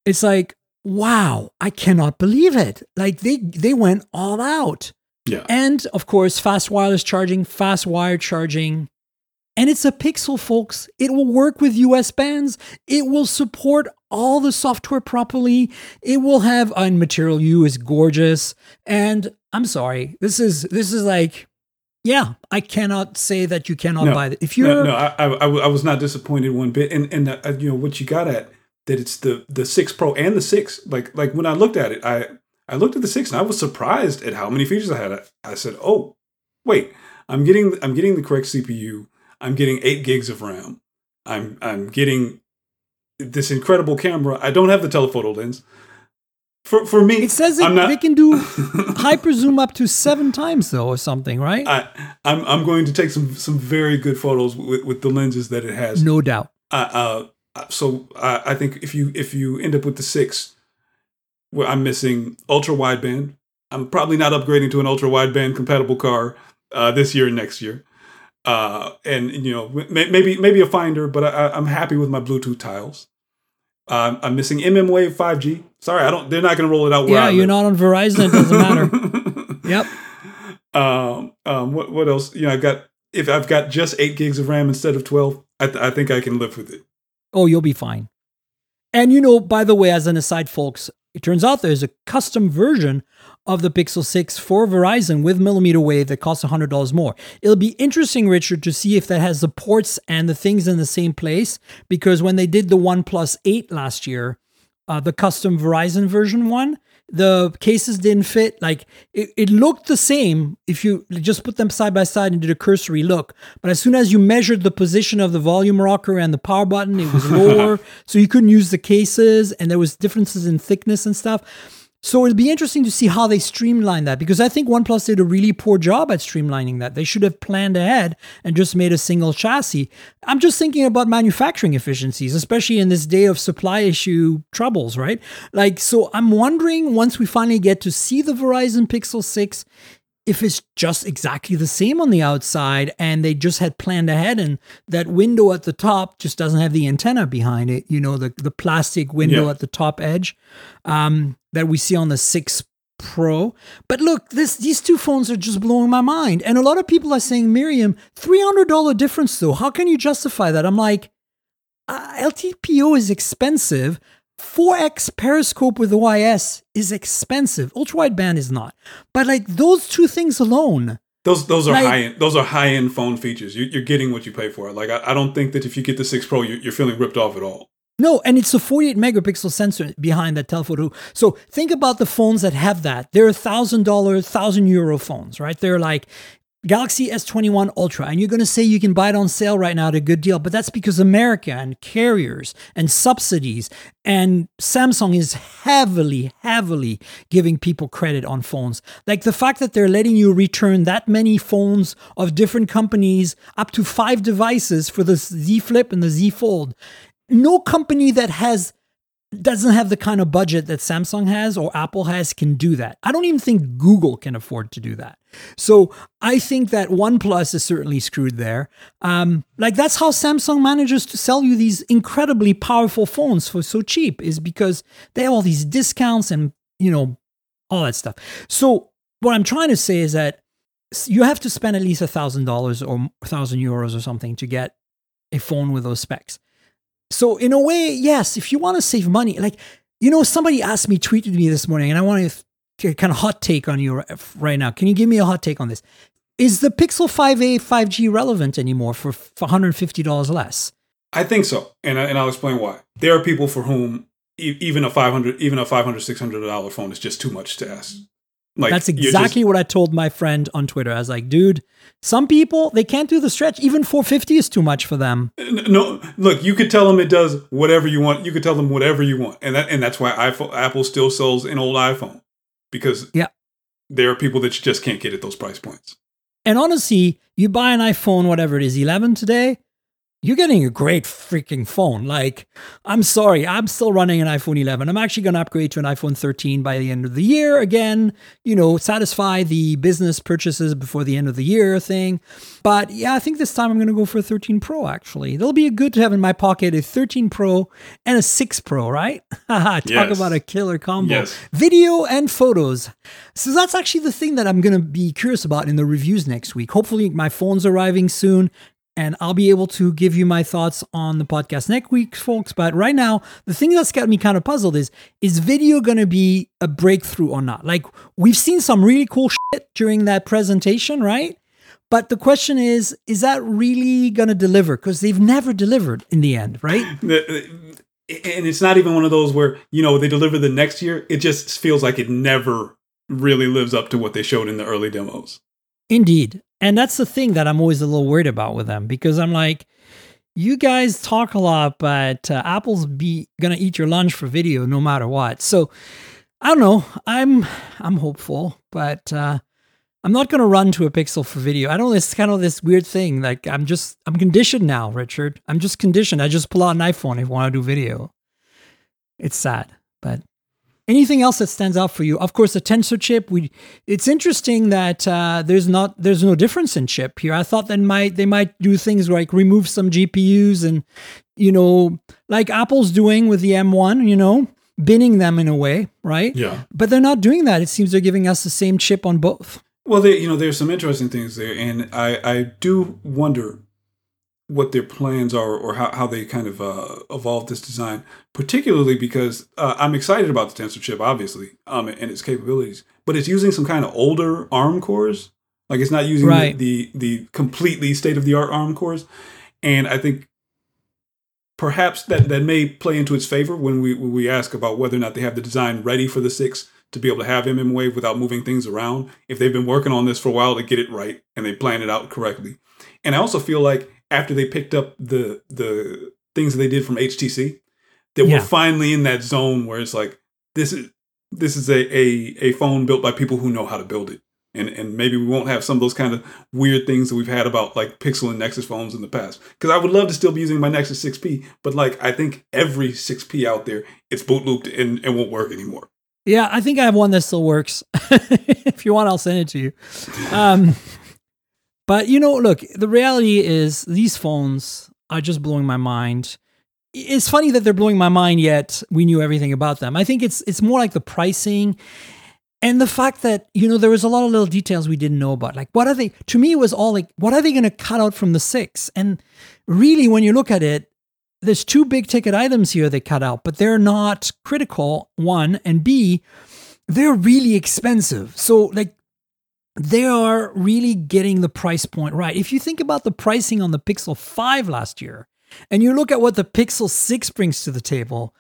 Speaker 2: It's like, wow, I cannot believe it. Like they they went all out.
Speaker 3: Yeah.
Speaker 2: And of course, fast wireless charging, fast wired charging. And it's a Pixel, folks. It will work with US bands. It will support all the software properly. It will have un Material You is gorgeous. And I'm sorry, this is this is like, yeah, I cannot say that you cannot
Speaker 3: No,
Speaker 2: buy it. If you're
Speaker 3: no, no I, I, I was not disappointed one bit, and and uh, you know what you got at that it's the the six Pro and the six. Like like when I looked at it, I I looked at the six and I was surprised at how many features I had. I, I said, oh, wait, I'm getting I'm getting the correct CPU. I'm getting eight gigs of RAM. I'm I'm getting this incredible camera. I don't have the telephoto lens. For for me,
Speaker 2: it says it,
Speaker 3: not,
Speaker 2: they can do hyper zoom up to seven times though, or something, right?
Speaker 3: I, I'm I'm going to take some some very good photos with, with the lenses that it has.
Speaker 2: no doubt.
Speaker 3: Uh, uh, so I, I think if you if you end up with the six, where I'm missing ultra wideband, I'm probably not upgrading to an ultra wideband compatible car uh, this year and next year. Uh, and you know may, maybe maybe a finder, but I, I'm happy with my Bluetooth tiles. Um, I'm missing mmWave 5G. Sorry, I don't. They're not going to roll it out. Where
Speaker 2: Yeah, you're not on Verizon, it doesn't matter. Yep.
Speaker 3: Um, um, what what else? You know, I've got if I've got just eight gigs of RAM instead of twelve, I, th- I think I can live with it.
Speaker 2: Oh, you'll be fine. And you know, by the way, as an aside, folks, it turns out there's a custom version of the Pixel 6 for Verizon with millimeter wave that costs $100 more. It'll be interesting, Richard, to see if that has the ports and the things in the same place because when they did the OnePlus 8 last year, uh, the custom Verizon version one, the cases didn't fit. Like it, it looked the same if you just put them side by side and did a cursory look. But as soon as you measured the position of the volume rocker and the power button, it was lower. so you couldn't use the cases and there was differences in thickness and stuff. So it'll be interesting to see how they streamline that because I think OnePlus did a really poor job at streamlining that. They should have planned ahead and just made a single chassis. I'm just thinking about manufacturing efficiencies, especially in this day of supply issue troubles, right? Like, so I'm wondering once we finally get to see the Verizon Pixel 6, if it's just exactly the same on the outside and they just had planned ahead and that window at the top just doesn't have the antenna behind it, you know, the, the plastic window
Speaker 3: Yeah.
Speaker 2: at the top edge um, that we see on the 6 Pro. But look, this these two phones are just blowing my mind. And a lot of people are saying, Miriam, $300 difference though. How can you justify that? I'm like, uh, LTPO is expensive. 4x periscope with OIS is expensive. Ultra wideband is not. But like those two things alone,
Speaker 3: Those those are
Speaker 2: Like-
Speaker 3: high end. Those are high end phone features. You, you're getting what you pay for. Like I, I don't think that if you get the six Pro, you're, you're feeling ripped off at all.
Speaker 2: No, and it's a 48 megapixel sensor behind that telephoto. So think about the phones that have that. They're a thousand dollar, thousand euro phones, right? They're like Galaxy S21 Ultra, and you're going to say you can buy it on sale right now at a good deal, but that's because America and carriers and subsidies and Samsung is heavily, heavily giving people credit on phones. Like the fact that they're letting you return that many phones of different companies, up to five devices for the Z Flip and the Z Fold. No company that has doesn't have the kind of budget that Samsung has or Apple has can do that. I don't even think Google can afford to do that. So I think that OnePlus is certainly screwed there. Um, like that's how Samsung manages to sell you these incredibly powerful phones for so cheap is because they have all these discounts and you know all that stuff. So what I'm trying to say is that you have to spend at least a thousand dollars or thousand euros or something to get a phone with those specs. So in a way, yes, if you want to save money, like you know, somebody asked me, tweeted me this morning, and I want to kind of hot take on you right now. Can you give me a hot take on this? Is the Pixel 5a 5G relevant anymore for, for $150 less?
Speaker 3: I think so, and and I'll explain why. There are people for whom even a 500 even a 500 600 dollar phone is just too much to ask
Speaker 2: like that's exactly just, what I told my friend on Twitter. I was like, dude, some people they can't do the stretch. Even 450 is too much for them.
Speaker 3: No, look, you could tell them it does whatever you want. You could tell them whatever you want, and that and that's why iPhone, Apple still sells an old iPhone because
Speaker 2: yeah,
Speaker 3: there are people that you just can't get at those price points.
Speaker 2: And honestly, you buy an iPhone, whatever it is, 11 today, you're getting a great freaking phone. Like, I'm sorry, I'm still running an iPhone 11. I'm actually going to upgrade to an iPhone 13 by the end of the year. Again, you know, satisfy the business purchases before the end of the year thing. But yeah, I think this time I'm going to go for a 13 Pro, actually. It'll be a good to have in my pocket a 13 Pro and a 6 Pro, right? Talk yes. about a killer combo. Yes. Video and photos. So that's actually the thing that I'm going to be curious about in the reviews next week. Hopefully, my phone's arriving soon and I'll be able to give you my thoughts on the podcast next week, folks. But right now, the thing that's got me kind of puzzled is is video going to be a breakthrough or not? Like we've seen some really cool shit during that presentation, right? But the question is, is that really going to deliver? Because they've never delivered in the end, right?
Speaker 3: And it's not even one of those where, you know, they deliver the next year. It just feels like it never really lives up to what they showed in the early demos.
Speaker 2: Indeed. And that's the thing that I'm always a little worried about with them because I'm like, you guys talk a lot, but uh, Apple's be gonna eat your lunch for video no matter what. So I don't know. I'm I'm hopeful, but uh, I'm not gonna run to a Pixel for video. I don't. It's kind of this weird thing. Like I'm just I'm conditioned now, Richard. I'm just conditioned. I just pull out an iPhone if I want to do video. It's sad, but Anything else that stands out for you? Of course, the tensor chip. We. It's interesting that uh, there's not there's no difference in chip here. I thought that might they might do things like remove some GPUs and you know like Apple's doing with the M1. You know, binning them in a way, right?
Speaker 3: Yeah.
Speaker 2: But they're not doing that. It seems they're giving us the same chip on both.
Speaker 3: Well, they, you know, there's some interesting things there, and I I do wonder what their plans are or how, how they kind of uh, evolve this design, particularly because uh, I'm excited about the tensor chip, obviously, um, and its capabilities, but it's using some kind of older ARM cores. Like it's not using right. the, the, the completely state of the art ARM cores, and I think perhaps that that may play into its favor when we when we ask about whether or not they have the design ready for the six to be able to have mmWave without moving things around. If they've been working on this for a while to get it right and they plan it out correctly, and I also feel like after they picked up the the things that they did from HTC, that yeah. we're finally in that zone where it's like this is this is a, a a phone built by people who know how to build it. And and maybe we won't have some of those kind of weird things that we've had about like Pixel and Nexus phones in the past. Because I would love to still be using my Nexus 6P, but like I think every 6P out there, it's boot looped and, and won't work anymore.
Speaker 2: Yeah, I think I have one that still works. if you want, I'll send it to you. Um, but you know, look, the reality is these phones are just blowing my mind. It's funny that they're blowing my mind yet we knew everything about them. I think it's it's more like the pricing and the fact that you know there was a lot of little details we didn't know about like what are they to me it was all like what are they going to cut out from the 6 and really when you look at it there's two big ticket items here they cut out but they're not critical one and b they're really expensive so like they are really getting the price point right. If you think about the pricing on the Pixel 5 last year, and you look at what the Pixel 6 brings to the table,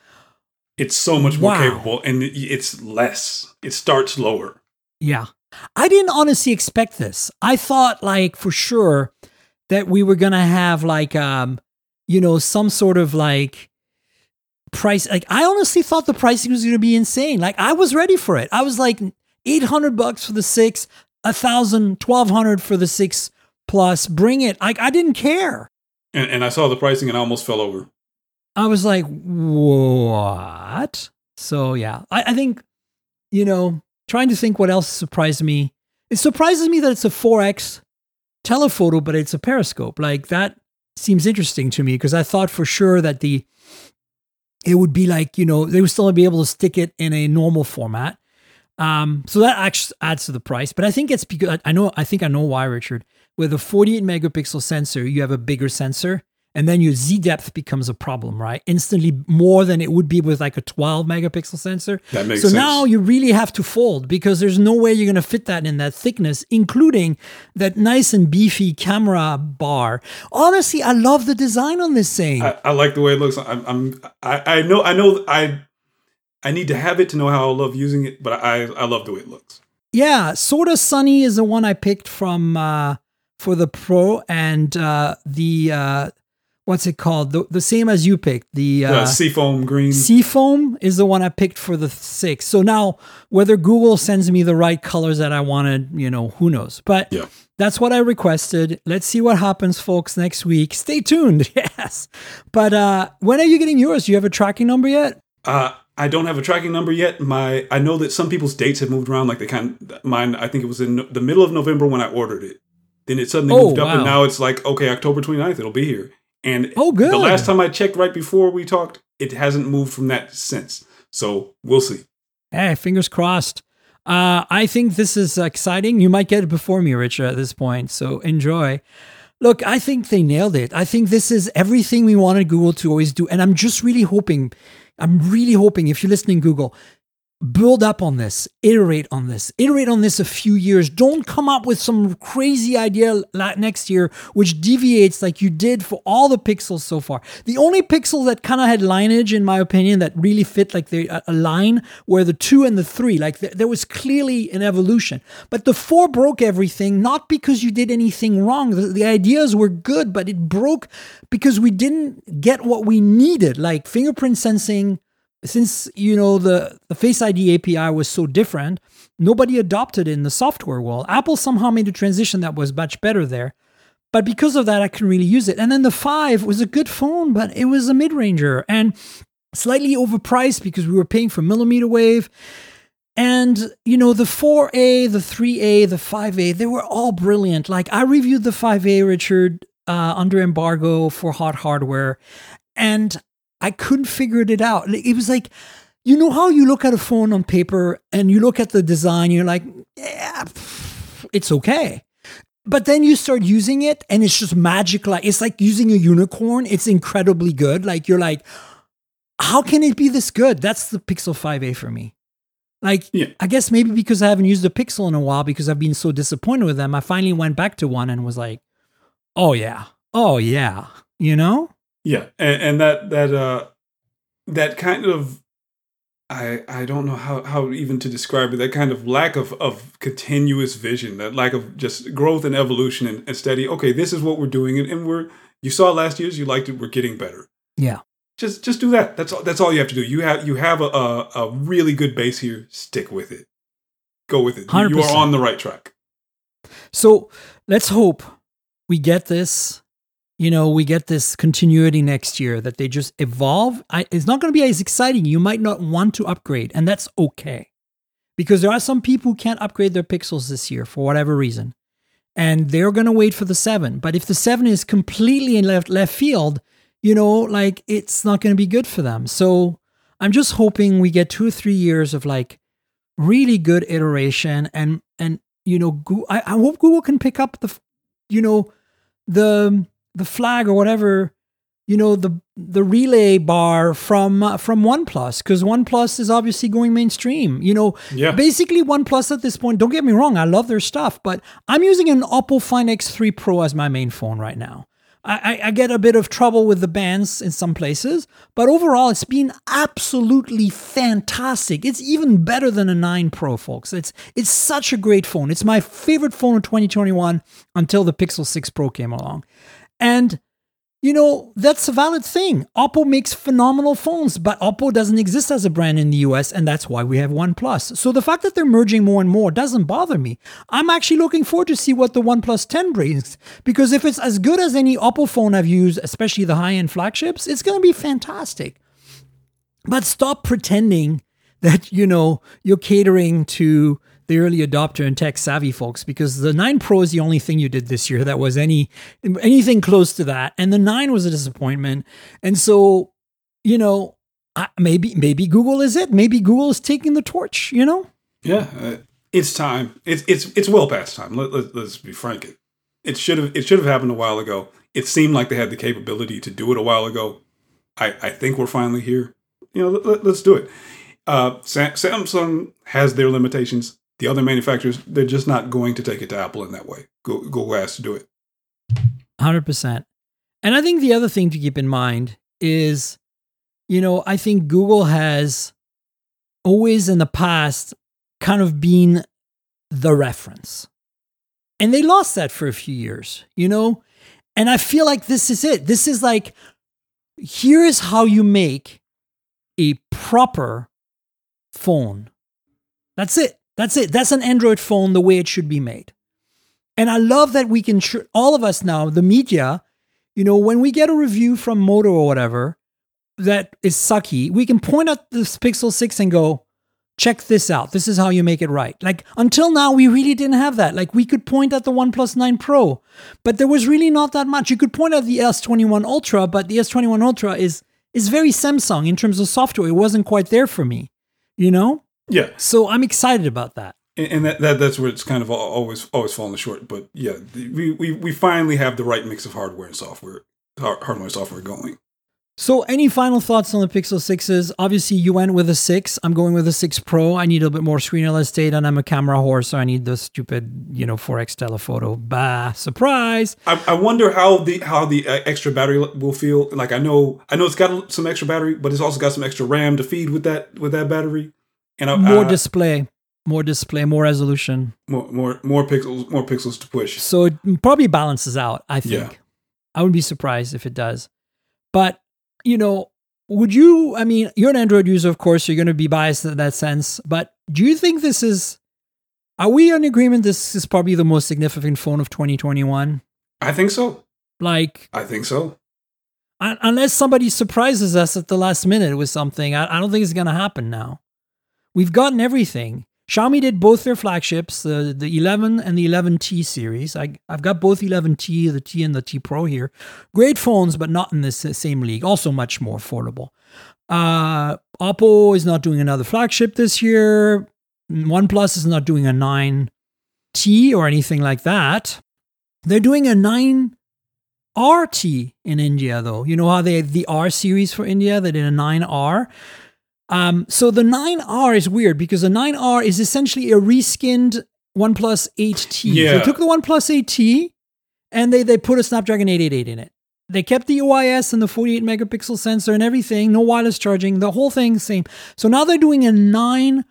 Speaker 3: it's so much wow. more capable and it's less. It starts lower.
Speaker 2: Yeah. I didn't honestly expect this. I thought like for sure that we were going to have like um you know some sort of like price like I honestly thought the pricing was going to be insane. Like I was ready for it. I was like 800 bucks for the 6, a thousand, twelve hundred for the six plus. Bring it. I I didn't care.
Speaker 3: And, and I saw the pricing and I almost fell over.
Speaker 2: I was like, what? So yeah, I, I think, you know, trying to think what else surprised me. It surprises me that it's a 4X telephoto, but it's a periscope. Like that seems interesting to me because I thought for sure that the it would be like, you know, they would still be able to stick it in a normal format. Um, so that actually adds to the price. But I think it's because I know I think I know why, Richard. With a 48 megapixel sensor, you have a bigger sensor and then your z depth becomes a problem, right? Instantly more than it would be with like a 12 megapixel sensor.
Speaker 3: That makes
Speaker 2: so
Speaker 3: sense.
Speaker 2: now you really have to fold because there's no way you're going to fit that in that thickness, including that nice and beefy camera bar. Honestly, I love the design on this thing.
Speaker 3: I, I like the way it looks. I'm, I'm I, I know I know I I need to have it to know how I love using it, but I I love the way it looks.
Speaker 2: yeah, sorta sunny is the one I picked from uh, for the Pro, and uh, the uh, what's it called? The, the same as you picked. The
Speaker 3: Uh,
Speaker 2: uh,
Speaker 3: seafoam green.
Speaker 2: Seafoam is the one I picked for the six. So now, whether Google sends me the right colors that I wanted, you know, who knows? But
Speaker 3: Yeah.
Speaker 2: that's what I requested. Let's see what happens, folks, next week. Stay tuned. Yes. But uh, when are you getting yours? Do you have a tracking number yet?
Speaker 3: Uh, I don't have a tracking number yet. My I know that some people's dates have moved around. Like they kind mine. I think it was in no- the middle of November when I ordered it. Then it suddenly
Speaker 2: Oh,
Speaker 3: moved up,
Speaker 2: wow.
Speaker 3: and now it's like okay, October 29th, it'll be here. And
Speaker 2: Oh, good.
Speaker 3: The last time I checked, right before we talked, it hasn't moved from that since. So we'll see.
Speaker 2: Hey, fingers crossed. Uh, I think this is exciting. You might get it before me, Richard, at this point. So enjoy. Look, I think they nailed it. I think this is everything we wanted Google to always do. And I'm just really hoping, I'm really hoping, if you're listening, Google, build up on this, iterate on this, iterate on this a few years. Don't come up with some crazy idea next year which deviates like you did for all the pixels so far. The only pixel that kind of had lineage, in my opinion, that really fit like the a- line were the two and the three. Like th- there was clearly an evolution, but the four broke everything not because you did anything wrong. The, the ideas were good, but it broke because we didn't get what we needed, like fingerprint sensing since you know the, the face id api was so different nobody adopted it in the software world. Apple somehow made a transition that was much better there. But because of that i couldn't really use it. And then the 5 was a good phone but it was a mid-ranger and slightly overpriced because we were paying for millimeter wave. And you know the 4a the 3a the 5a they were all brilliant. Like i reviewed the 5a richard uh, under embargo for HotHardware. And I couldn't figure it out. It was like, you know how you look at a phone on paper and you look at the design, you're like, yeah, it's okay. But then you start using it and it's just magic. Like it's like using a unicorn. It's incredibly good. Like you're like, how can it be this good? That's the Pixel 5a for me. Like,
Speaker 3: Yeah.
Speaker 2: I guess maybe because I haven't used a Pixel in a while because I've been so disappointed with them, I finally went back to one and was like, oh yeah, oh yeah, you know?
Speaker 3: Yeah, and, and that that uh that kind of I I don't know how how even to describe it. That kind of lack of of continuous vision, that lack of just growth and evolution and, and steady. Okay, this is what we're doing, and, and we're you saw last year's, you liked it. We're getting better.
Speaker 2: Yeah.
Speaker 3: Just just do that. That's all. That's all you have to do. You have you have a a, a really good base here. Stick with it. Go with it. You- You
Speaker 2: 100%.
Speaker 3: are on the right track.
Speaker 2: So let's hope we get this. You know, we get this continuity next year that they just evolve. I, it's not going to be as exciting. You might not want to upgrade, and that's okay. Because there are some people who can't upgrade their pixels this year for whatever reason. And they're going to wait for the 7. But if the 7 is completely in left, left field, you know, like it's not going to be good for them. So I'm just hoping we get two or three years of like really good iteration and and you know Goo- I, I hope Google can pick up the you know the the flag or whatever you know the the relay bar from uh, from OnePlus because OnePlus is obviously going mainstream you know
Speaker 3: Yeah.
Speaker 2: basically OnePlus at this point don't get me wrong I love their stuff but I'm using an Oppo Find X3 Pro as my main phone right now I, I, I get a bit of trouble with the bands in some places, but overall, it's been absolutely fantastic. It's even better than a 9 Pro, folks. It's it's such a great phone. It's my favorite phone of 2021 until the Pixel 6 Pro came along. And you know, that's a valid thing. Oppo makes phenomenal phones, but Oppo doesn't exist as a brand in the US, and that's why we have OnePlus. So the fact that they're merging more and more doesn't bother me. I'm actually looking forward to see what the OnePlus 10 brings, because if it's as good as any Oppo phone I've used, especially the high-end flagships, it's going to be fantastic. But stop pretending that, you know, you're catering to the early adopter and tech savvy folks because the 9 Pro is the only thing you did this year that was any anything close to that and the 9 was a disappointment. And so, you know, maybe maybe Google is it. Maybe Google is taking the torch, you know?
Speaker 3: Yeah, uh, it's time. It's it's it's well past time. Let, let, let's be frank. It it should have it should have happened a while ago. It seemed like they had the capability to do it a while ago. I I think we're finally here. You know, let, us do it. Uh, Samsung has their limitations the other manufacturers they're just not going to take it to Apple in that way. Google has to do it.
Speaker 2: Hundred percent. And I think the other thing to keep in mind is, you know, I think Google has always in the past kind of been the reference. And they lost that for a few years, you know? And I feel like this is it. This is like, here is how you make a proper phone. That's it. That's it. That's an Android phone the way it should be made. And I love that we can, tr- all of us now, the media, you know, when we get a review from Moto or whatever that is sucky, we can point at this Pixel 6 and go, check this out. This is how you make it right. Like until now, we really didn't have that. Like we could point at the OnePlus 9 Pro, but there was really not that much. You could point at the S21 Ultra, but the S21 Ultra is is very Samsung in terms of software. It wasn't quite there for me, you know?
Speaker 3: Yeah.
Speaker 2: So I'm excited about that.
Speaker 3: And that, that that's where it's kind of always always fallen short. But yeah, we, we, we finally have the right mix of hardware and software, hardware and software going.
Speaker 2: So, any final thoughts on the Pixel 6s? Obviously, you went with a 6. I'm going with a 6 Pro. I need a little bit more screen real estate, and I'm a camera horse, so I need the stupid, you know, 4x telephoto. Bah, surprise!
Speaker 3: I, I wonder how the how the uh, extra battery will feel. Like I know I know it's got some extra battery, but it's also got some extra RAM to feed with that with that battery.
Speaker 2: And I, more display, more display, more resolution,
Speaker 3: more more more pixels, more pixels to push.
Speaker 2: So it probably balances out. I think. Yeah. I would be surprised if it does, but you know, would you? I mean, you're an Android user, of course. You're going to be biased in that sense. But do you think this is? Are we in agreement? This is probably the most significant phone of 2021.
Speaker 3: I think so.
Speaker 2: Like,
Speaker 3: I think so.
Speaker 2: Unless somebody surprises us at the last minute with something, I, I don't think it's going to happen now. We've gotten everything. Xiaomi did both their flagships, the, the 11 and the 11T series. I, I've got both 11T, the T and the T Pro here. Great phones, but not in the same league. Also much more affordable. Uh, Oppo is not doing another flagship this year. OnePlus is not doing a 9T or anything like that. They're doing a 9RT in India, though. You know how they the R series for India? They did a 9R. Um, so the 9R is weird because the 9R is essentially a reskinned OnePlus 8T. Yeah. They took the OnePlus 8T and they, they put a Snapdragon 888 in it. They kept the OIS and the 48 megapixel sensor and everything, no wireless charging, the whole thing same. So now they're doing a 9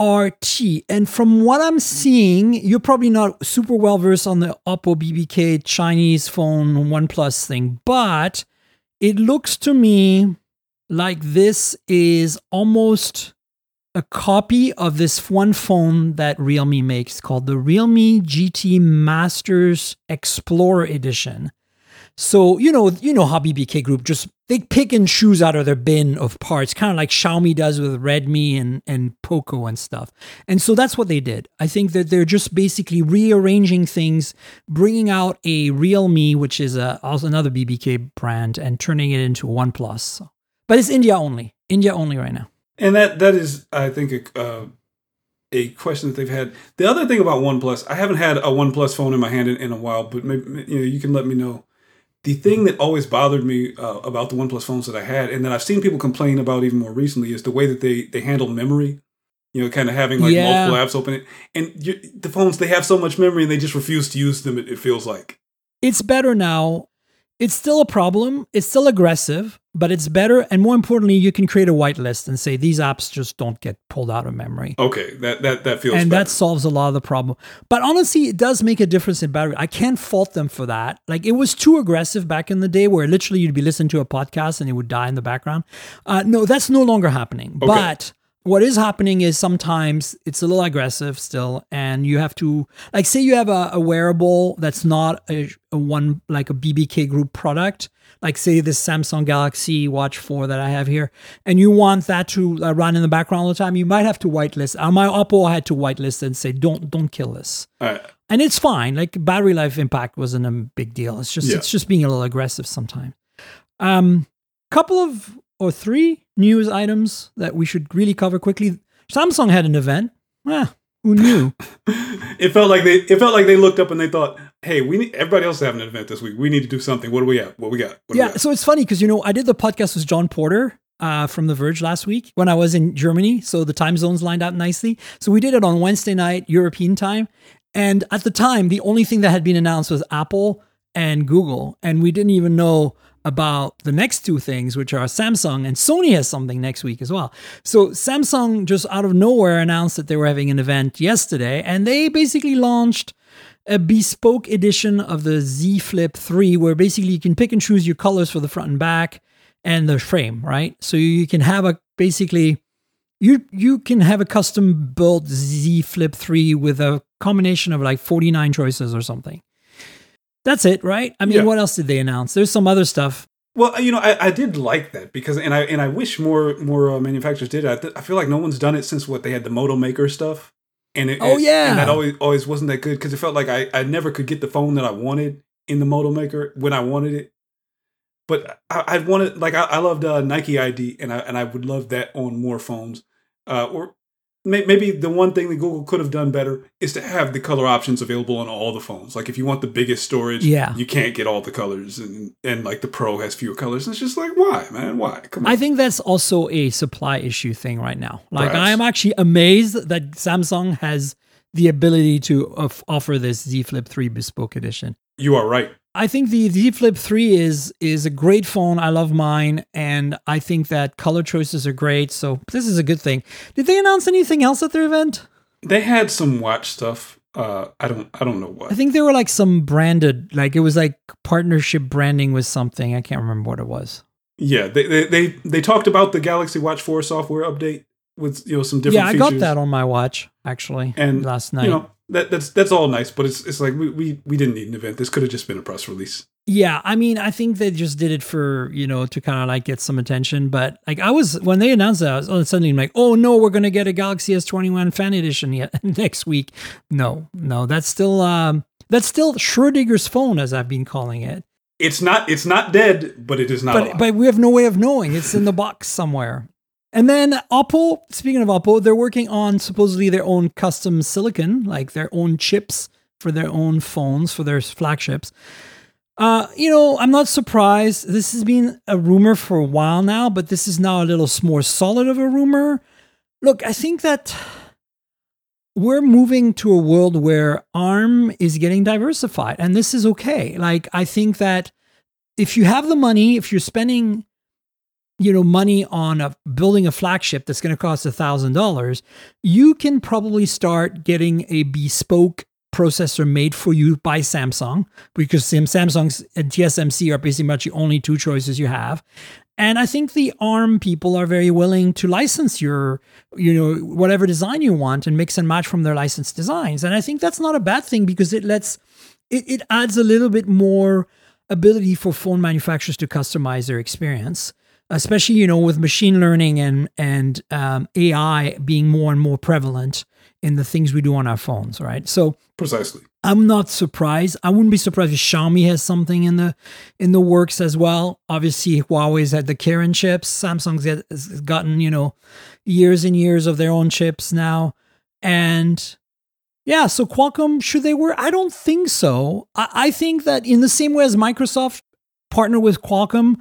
Speaker 2: RT. And from what I'm seeing, you're probably not super well versed on the Oppo BBK Chinese phone OnePlus thing, but it looks to me like this is almost a copy of this one phone that Realme makes called the Realme GT Masters Explorer Edition. So, you know, you know how BBK Group just they pick and choose out of their bin of parts, kind of like Xiaomi does with Redmi and, and Poco and stuff. And so that's what they did. I think that they're just basically rearranging things, bringing out a Realme, which is a, also another BBK brand, and turning it into OnePlus. But it's India only. India only right now.
Speaker 3: And that that is, I think, a, uh, a question that they've had. The other thing about OnePlus, I haven't had a OnePlus phone in my hand in, in a while, but maybe you know you can let me know. The thing that always bothered me uh, about the OnePlus phones that I had, and that I've seen people complain about even more recently, is the way that they they handle memory. You know, kind of having like yeah. multiple apps open it, and you, the phones they have so much memory and they just refuse to use them. It, it feels like
Speaker 2: it's better now It's still a problem. It's still aggressive, but it's better. And more importantly, you can create a whitelist and say these apps just don't get pulled out of memory.
Speaker 3: Okay, that that that feels
Speaker 2: and
Speaker 3: better.
Speaker 2: that solves a lot of the problem. But honestly, it does make a difference in battery. I can't fault them for that. Like it was too aggressive back in the day, where literally you'd be listening to a podcast and it would die in the background. Uh, no, that's no longer happening.
Speaker 3: Okay.
Speaker 2: But what is happening is sometimes it's a little aggressive still, and you have to like say you have a, a wearable that's not a, a one like a BBK Group product. Like say this Samsung Galaxy Watch 4 that I have here, and you want that to uh, run in the background all the time, you might have to whitelist. Uh, my Oppo had to whitelist and say, "Don't don't kill this."
Speaker 3: Right.
Speaker 2: and it's fine. Like battery life impact wasn't a big deal. It's just
Speaker 3: Yeah.
Speaker 2: it's just being a little aggressive sometimes. Um, couple of or three news items that we should really cover quickly. Samsung had an event. Eh, who knew?
Speaker 3: It felt like they it felt like they looked up and they thought, "Hey, we need everybody else is having an event this week. We need to do something. What do we have? What we got? What do we
Speaker 2: yeah,
Speaker 3: got?"
Speaker 2: so it's funny because you know I did the podcast with Jon Porter uh, from The Verge last week when I was in Germany, so the time zones lined up nicely. So we did it on Wednesday night European time, and at the time the only thing that had been announced was Apple and Google, and we didn't even know about the next two things, which are Samsung and Sony has something next week as well. So Samsung just out of nowhere announced that they were having an event yesterday, and they basically launched a bespoke edition of the Z Flip 3 where basically you can pick and choose your colors for the front and back and the frame, right? So you can have a basically you you can have a custom built Z Flip 3 with a combination of like 49 choices or something. That's it, right? I mean,
Speaker 3: Yeah.
Speaker 2: what else did they announce? There's some other stuff.
Speaker 3: Well, you know, I, I did like that because, and I and I wish more more uh, manufacturers did. I, th- I feel like no one's done it since what they had the Moto Maker stuff, and it,
Speaker 2: Oh,
Speaker 3: it-
Speaker 2: yeah.
Speaker 3: and that always always wasn't that good because it felt like I I never could get the phone that I wanted in the Moto Maker when I wanted it. But I, I wanted like I, I loved uh, Nike ID, and I and I would love that on more phones. Uh, or maybe the one thing that Google could have done better is to have the color options available on all the phones. Like if you want the biggest storage,
Speaker 2: Yeah.
Speaker 3: you can't get all the colors, and and like the Pro has fewer colors. And it's just like why, man, why? Come on.
Speaker 2: I think that's also a supply issue thing right now. Like. I am actually amazed that Samsung has the ability to offer this Z Flip 3 bespoke edition.
Speaker 3: you are right.
Speaker 2: I think the Z Flip 3 is is a great phone. I love mine and I think that color choices are great. So this is a good thing. Did they announce anything else at their event?
Speaker 3: They had some watch stuff. Uh, I don't I don't know what.
Speaker 2: I think there were like some branded like it was like partnership branding with something. I can't remember what it was.
Speaker 3: yeah, they, they they they talked about the Galaxy Watch 4 software update with you know some different.
Speaker 2: yeah, I
Speaker 3: features.
Speaker 2: got that on my watch actually
Speaker 3: and
Speaker 2: last night.
Speaker 3: You know that that's that's all nice, but it's it's like we we, we didn't need an event. This could have just been a press release.
Speaker 2: Yeah, I mean, I think they just did it for you know to kind of like get some attention. But like, I was when they announced that, I was all of a sudden like, oh no, we're gonna get a Galaxy S21 Fan Edition yet next week. No, no, that's still um that's still Schrodinger's phone, as I've been calling it.
Speaker 3: It's not it's not dead, but it is not.
Speaker 2: But
Speaker 3: alive.
Speaker 2: but we have no way of knowing. It's in the box somewhere. And then Oppo, speaking of Oppo, they're working on supposedly their own custom silicon, like their own chips for their own phones, for their flagships. Uh, you know, I'm not surprised. This has been a rumor for a while now, but this is now a little more solid of a rumor. Look, I think that we're moving to a world where ARM is getting diversified, and this is okay. Like, I think that if you have the money, if you're spending, you know, money on a, building a flagship that's going to cost a thousand dollars, you can probably start getting a bespoke processor made for you by Samsung because Sam- Samsung's and TSMC are basically much the only two choices you have. And I think the ARM people are very willing to license your, you know, whatever design you want and mix and match from their licensed designs. And I think that's not a bad thing because it lets, it, it adds a little bit more ability for phone manufacturers to customize their experience, especially, you know, with machine learning and, and um, AI being more and more prevalent in the things we do on our phones, right? So,
Speaker 3: Precisely.
Speaker 2: I'm not surprised. I wouldn't be surprised if Xiaomi has something in the in the works as well. Obviously, Huawei's had the Kirin chips. Samsung's has gotten you know years and years of their own chips now, and yeah. So Qualcomm should they work? I don't think so. I, I think that in the same way as Microsoft partnered with Qualcomm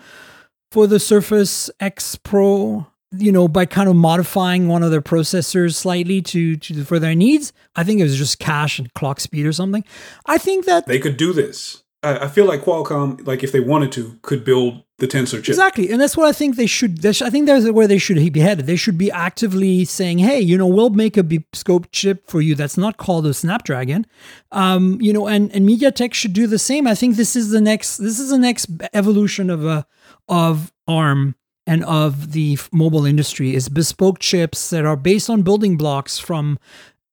Speaker 2: for the Surface X Pro, you know, by kind of modifying one of their processors slightly to, to for their needs. I think it was just cache and clock speed or something. I think that
Speaker 3: They could do this. I, I feel like Qualcomm, like if they wanted to, could build the Tensor chip.
Speaker 2: Exactly, and that's what I think they should. they I think that's where they should be headed. They should be actively saying, "Hey, you know, we'll make a bespoke chip for you that's not called a Snapdragon." Um, you know, and and MediaTek should do the same. I think this is the next. This is the next evolution of a of ARM and of the mobile industry is bespoke chips that are based on building blocks from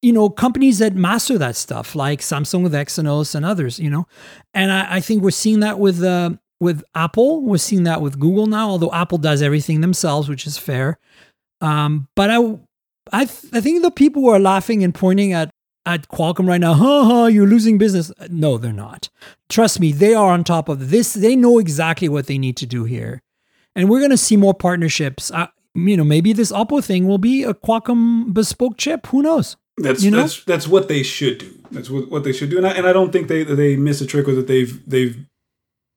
Speaker 2: you know companies that master that stuff like samsung with exynos and others you know? And i, I think we're seeing that with uh, with apple. We're seeing that with google now although apple does everything themselves which is fair. Um, but i I, th- I think the people who are laughing and pointing at at Qualcomm right now, ha ha, you're losing business. No, they're not. Trust me, they are on top of this. They know exactly what they need to do here and we're going to see more partnerships. Uh, you know, maybe this Oppo thing will be a Qualcomm bespoke chip. Who knows?
Speaker 3: That's
Speaker 2: You know?
Speaker 3: that's that's what they should do. That's what, what they should do, and I, and I don't think they they miss a trick or that they've they've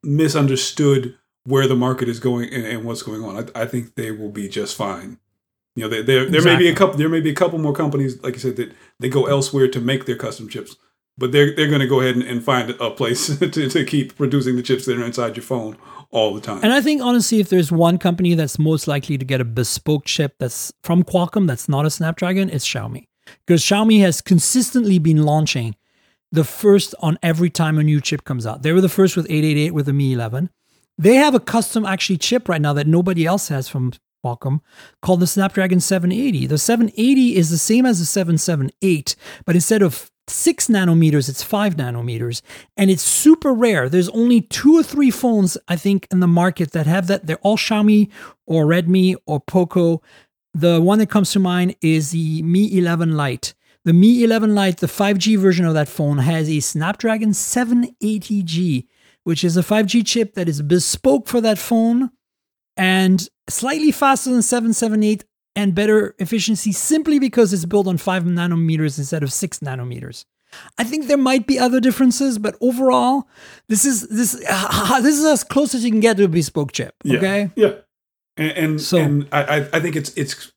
Speaker 3: misunderstood where the market is going and, and what's going on. I, I think they will be just fine. You know, there there, there may be a couple there may be a couple more companies, like you said, that they go elsewhere to make their custom chips, but they're they're going to go ahead and, and find a place to, to keep producing the chips that are inside your phone all the time.
Speaker 2: And I think honestly, if there's one company that's most likely to get a bespoke chip that's from Qualcomm that's not a Snapdragon, it's Xiaomi. Because Xiaomi has consistently been launching the first on every time a new chip comes out. They were the first with 888 with the Mi 11. They have a custom actually chip right now that nobody else has from Qualcomm called the Snapdragon 780. The 780 is the same as the 778, but instead of six nanometers, it's five nanometers. And it's super rare. There's only two or three phones, I think, in the market that have that. They're all Xiaomi or Redmi or Poco. The one that comes to mind is the Mi 11 Lite. The Mi 11 Lite, the 5G version of that phone, has a Snapdragon 780G, which is a 5G chip that is bespoke for that phone and slightly faster than 778 and better efficiency simply because it's built on 5 nanometers instead of 6 nanometers. I think there might be other differences, but overall, this is this this is as close as you can get to a bespoke chip. Okay,
Speaker 3: Yeah, and and,
Speaker 2: So-
Speaker 3: and I- I think it's it's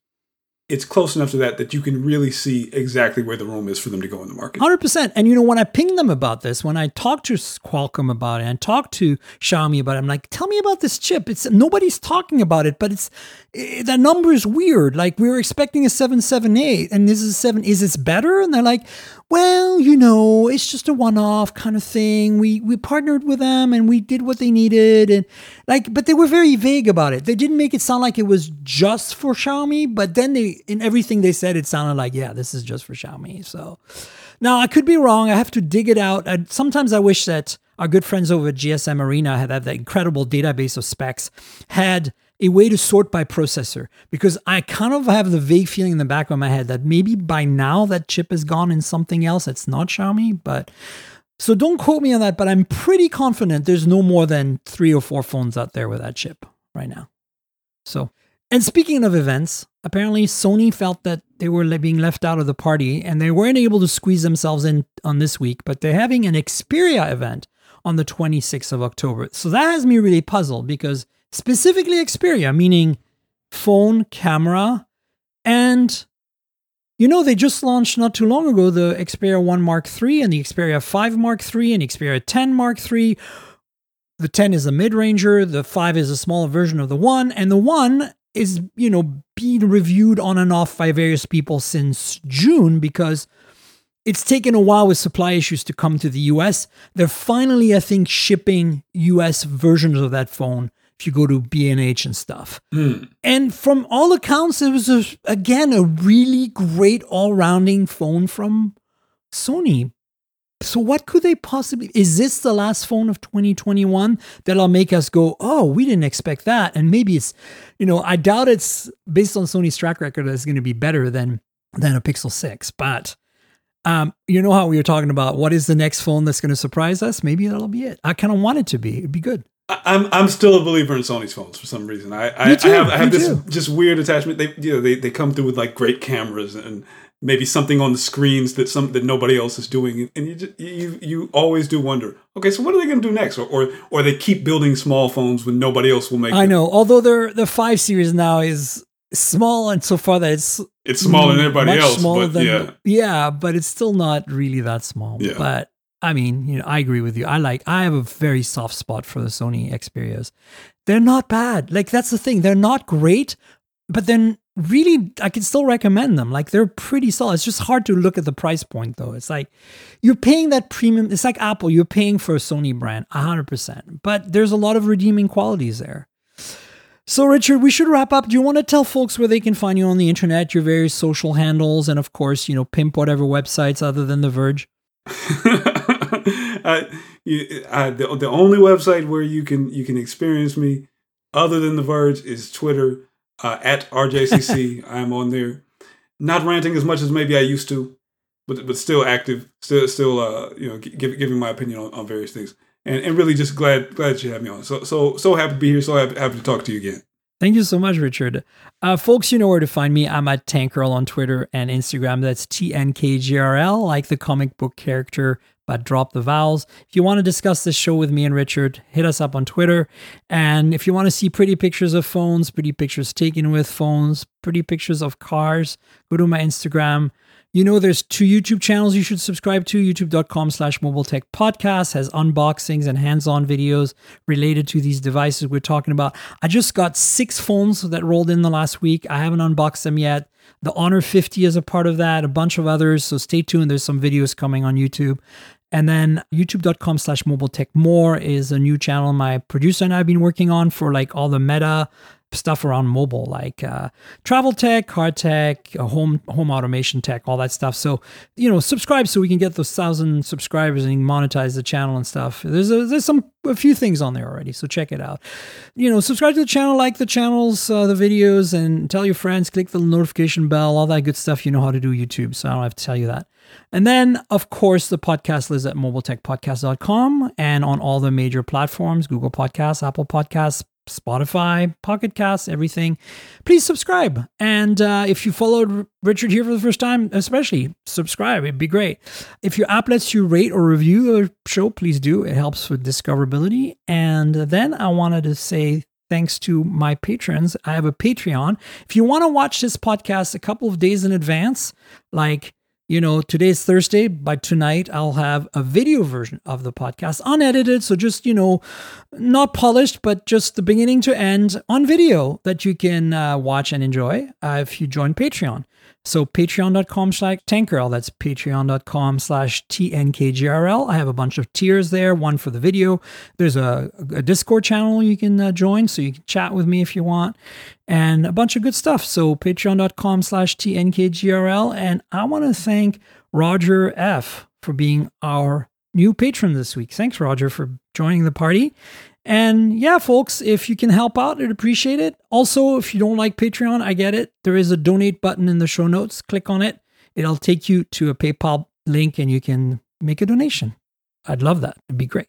Speaker 3: it's close enough to that that you can really see exactly where the room is for them to go in the market.
Speaker 2: Hundred percent. And you know, when I ping them about this, when I talk to Qualcomm about it and talked to Xiaomi about it, I'm like, "Tell me about this chip." It's nobody's talking about it, but it's it, that number is weird. Like we were expecting a seven seven eight, and this is a seven. Is this better? And they're like, "Well, you know, it's just a one off kind of thing. We we partnered with them and we did what they needed, and like, but they were very vague about it. They didn't make it sound like it was just for Xiaomi, but then they in everything they said, it sounded like, yeah, this is just for Xiaomi. So. Now, I could be wrong. I have to dig it out. I, sometimes I wish that our good friends over at GSM Arena had that incredible database of specs, had a way to sort by processor, because I kind of have the vague feeling in the back of my head that maybe by now that chip is gone in something else that's not Xiaomi. But so don't quote me on that, but I'm pretty confident there's no more than three or four phones out there with that chip right now. So, and speaking of events, apparently Sony felt that they were being left out of the party and they weren't able to squeeze themselves in on this week, but they're having an Xperia event on the 26th of October. So that has me really puzzled because specifically Xperia, meaning phone, camera, and you know, they just launched not too long ago the Xperia 1 Mark III and the Xperia 5 Mark III and Xperia 10 Mark III. The 10 is a mid-ranger, the 5 is a smaller version of the 1, and the 1 is, you know, being reviewed on and off by various people since June because it's taken a while with supply issues to come to the US. They're finally, I think, shipping US versions of that phone if you go to B&H and stuff. And from all accounts, it was, a, again, a really great all-rounding phone from Sony. So what could they possibly is this the last phone of 2021 that'll make us go, "Oh, we didn't expect that." And maybe it's you know, I doubt it's based on Sony's track record that it's going to be better than than a Pixel 6, but um, you know how we were talking about what is the next phone that's going to surprise us? Maybe that'll be it. I kind of want it to be. It'd be good.
Speaker 3: I'm I'm still a believer in Sony's phones for some reason. I I,
Speaker 2: too,
Speaker 3: I have I have this
Speaker 2: too.
Speaker 3: just weird attachment. They you know they, they come through with like great cameras and maybe something on the screens that some that nobody else is doing, and you just, you you always do wonder. Okay, so what are they going to do next? Or, or or they keep building small phones when nobody else will make.
Speaker 2: I
Speaker 3: them.
Speaker 2: know. Although their the 5 series now is small and so far that it's
Speaker 3: it's smaller than everybody
Speaker 2: much
Speaker 3: else,
Speaker 2: smaller
Speaker 3: but
Speaker 2: than
Speaker 3: yeah,
Speaker 2: yeah, but it's still not really that small.
Speaker 3: Yeah.
Speaker 2: But I mean, you know, I agree with you. I like, I have a very soft spot for the Sony Xperias. They're not bad. Like, that's the thing. They're not great, but then really, I can still recommend them. Like, they're pretty solid. It's just hard to look at the price point, though. It's like you're paying that premium. It's like Apple. You're paying for a Sony brand, 100%. But there's a lot of redeeming qualities there. So, Richard, we should wrap up. Do you want to tell folks where they can find you on the internet, your various social handles, and of course, you know, pimp whatever websites other than The Verge?
Speaker 3: I, you, I, the, the only website where you can you can experience me other than The Verge is Twitter uh, at RJCC. I'm on there, not ranting as much as maybe I used to, but but still active, still still uh, you know give, giving my opinion on, on various things, and and really just glad glad that you had me on. So so so happy to be here. So happy, happy to talk to you again.
Speaker 2: Thank you so much, Richard. Uh, folks, you know where to find me. I'm at Tankgirl on Twitter and Instagram. That's TNKGRL, like the comic book character, but drop the vowels. If you want to discuss this show with me and Richard, hit us up on Twitter. And if you want to see pretty pictures of phones, pretty pictures taken with phones, pretty pictures of cars, go to my Instagram. You know, there's two YouTube channels you should subscribe to. YouTube.com slash Mobile Tech Podcast has unboxings and hands-on videos related to these devices we're talking about. I just got six phones that rolled in the last week. I haven't unboxed them yet. The Honor 50 is a part of that, a bunch of others. So stay tuned. There's some videos coming on YouTube. And then youtube.com slash mobile tech more is a new channel my producer and I've been working on for like all the meta stuff around mobile, like uh, travel tech, car tech, uh, home home automation tech, all that stuff. So you know, subscribe so we can get those thousand subscribers and monetize the channel and stuff. There's a, there's some a few things on there already, so check it out. You know, subscribe to the channel, like the channels, uh, the videos, and tell your friends. Click the notification bell, all that good stuff. You know how to do YouTube, so I don't have to tell you that. And then, of course, the podcast is at mobiletechpodcast.com and on all the major platforms Google Podcasts, Apple Podcasts, Spotify, Pocket Casts, everything. Please subscribe. And uh, if you followed Richard here for the first time, especially subscribe. It'd be great. If your app lets you rate or review the show, please do. It helps with discoverability. And then I wanted to say thanks to my patrons. I have a Patreon. If you want to watch this podcast a couple of days in advance, like you know, today's Thursday. By tonight, I'll have a video version of the podcast, unedited. So just, you know, not polished, but just the beginning to end on video that you can uh, watch and enjoy uh, if you join Patreon. So patreon.com slash tankgirl. That's patreon.com slash TNKGRL. I have a bunch of tiers there, one for the video. There's a, a Discord channel you can uh, join so you can chat with me if you want and a bunch of good stuff. So patreon.com slash TNKGRL. And I want to thank Roger F for being our new patron this week. Thanks, Roger, for joining the party. And yeah, folks, if you can help out, I'd appreciate it. Also, if you don't like Patreon, I get it. There is a donate button in the show notes. Click on it. It'll take you to a PayPal link and you can make a donation. I'd love that. It'd be great.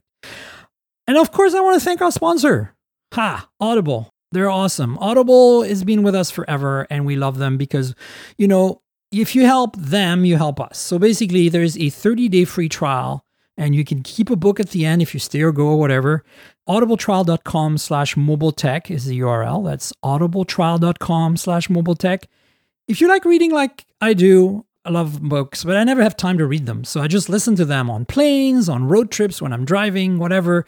Speaker 2: And of course, I want to thank our sponsor, Ha, Audible. They're awesome. Audible has been with us forever and we love them because, you know, if you help them, you help us. So basically, there's a 30 day free trial and you can keep a book at the end if you stay or go or whatever. Audibletrial.com slash mobile tech is the URL. That's audibletrial.com slash mobile tech. If you like reading like I do, I love books, but I never have time to read them. So I just listen to them on planes, on road trips, when I'm driving, whatever.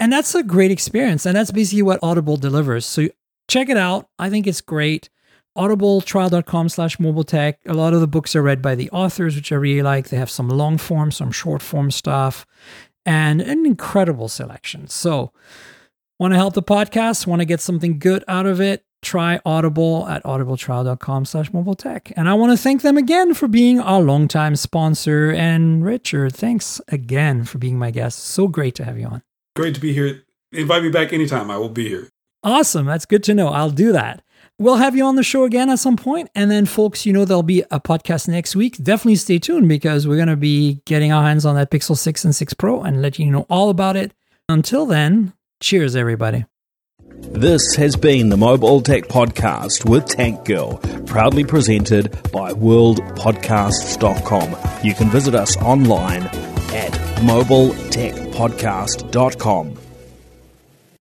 Speaker 2: And that's a great experience. And that's basically what Audible delivers. So check it out. I think it's great audibletrial.com slash mobile tech. A lot of the books are read by the authors, which I really like. They have some long form, some short form stuff, and an incredible selection. So, want to help the podcast? Want to get something good out of it? Try Audible at audibletrial.com slash mobile tech. And I want to thank them again for being our longtime sponsor. And Richard, thanks again for being my guest. So great to have you on.
Speaker 3: Great to be here. Invite me back anytime. I will be here.
Speaker 2: Awesome. That's good to know. I'll do that. We'll have you on the show again at some point. And then, folks, you know, there'll be a podcast next week. Definitely stay tuned because we're going to be getting our hands on that Pixel 6 and 6 Pro and letting you know all about it. Until then, cheers, everybody.
Speaker 1: This has been the Mobile Tech Podcast with Tank Girl, proudly presented by worldpodcasts.com. You can visit us online at mobiletechpodcast.com.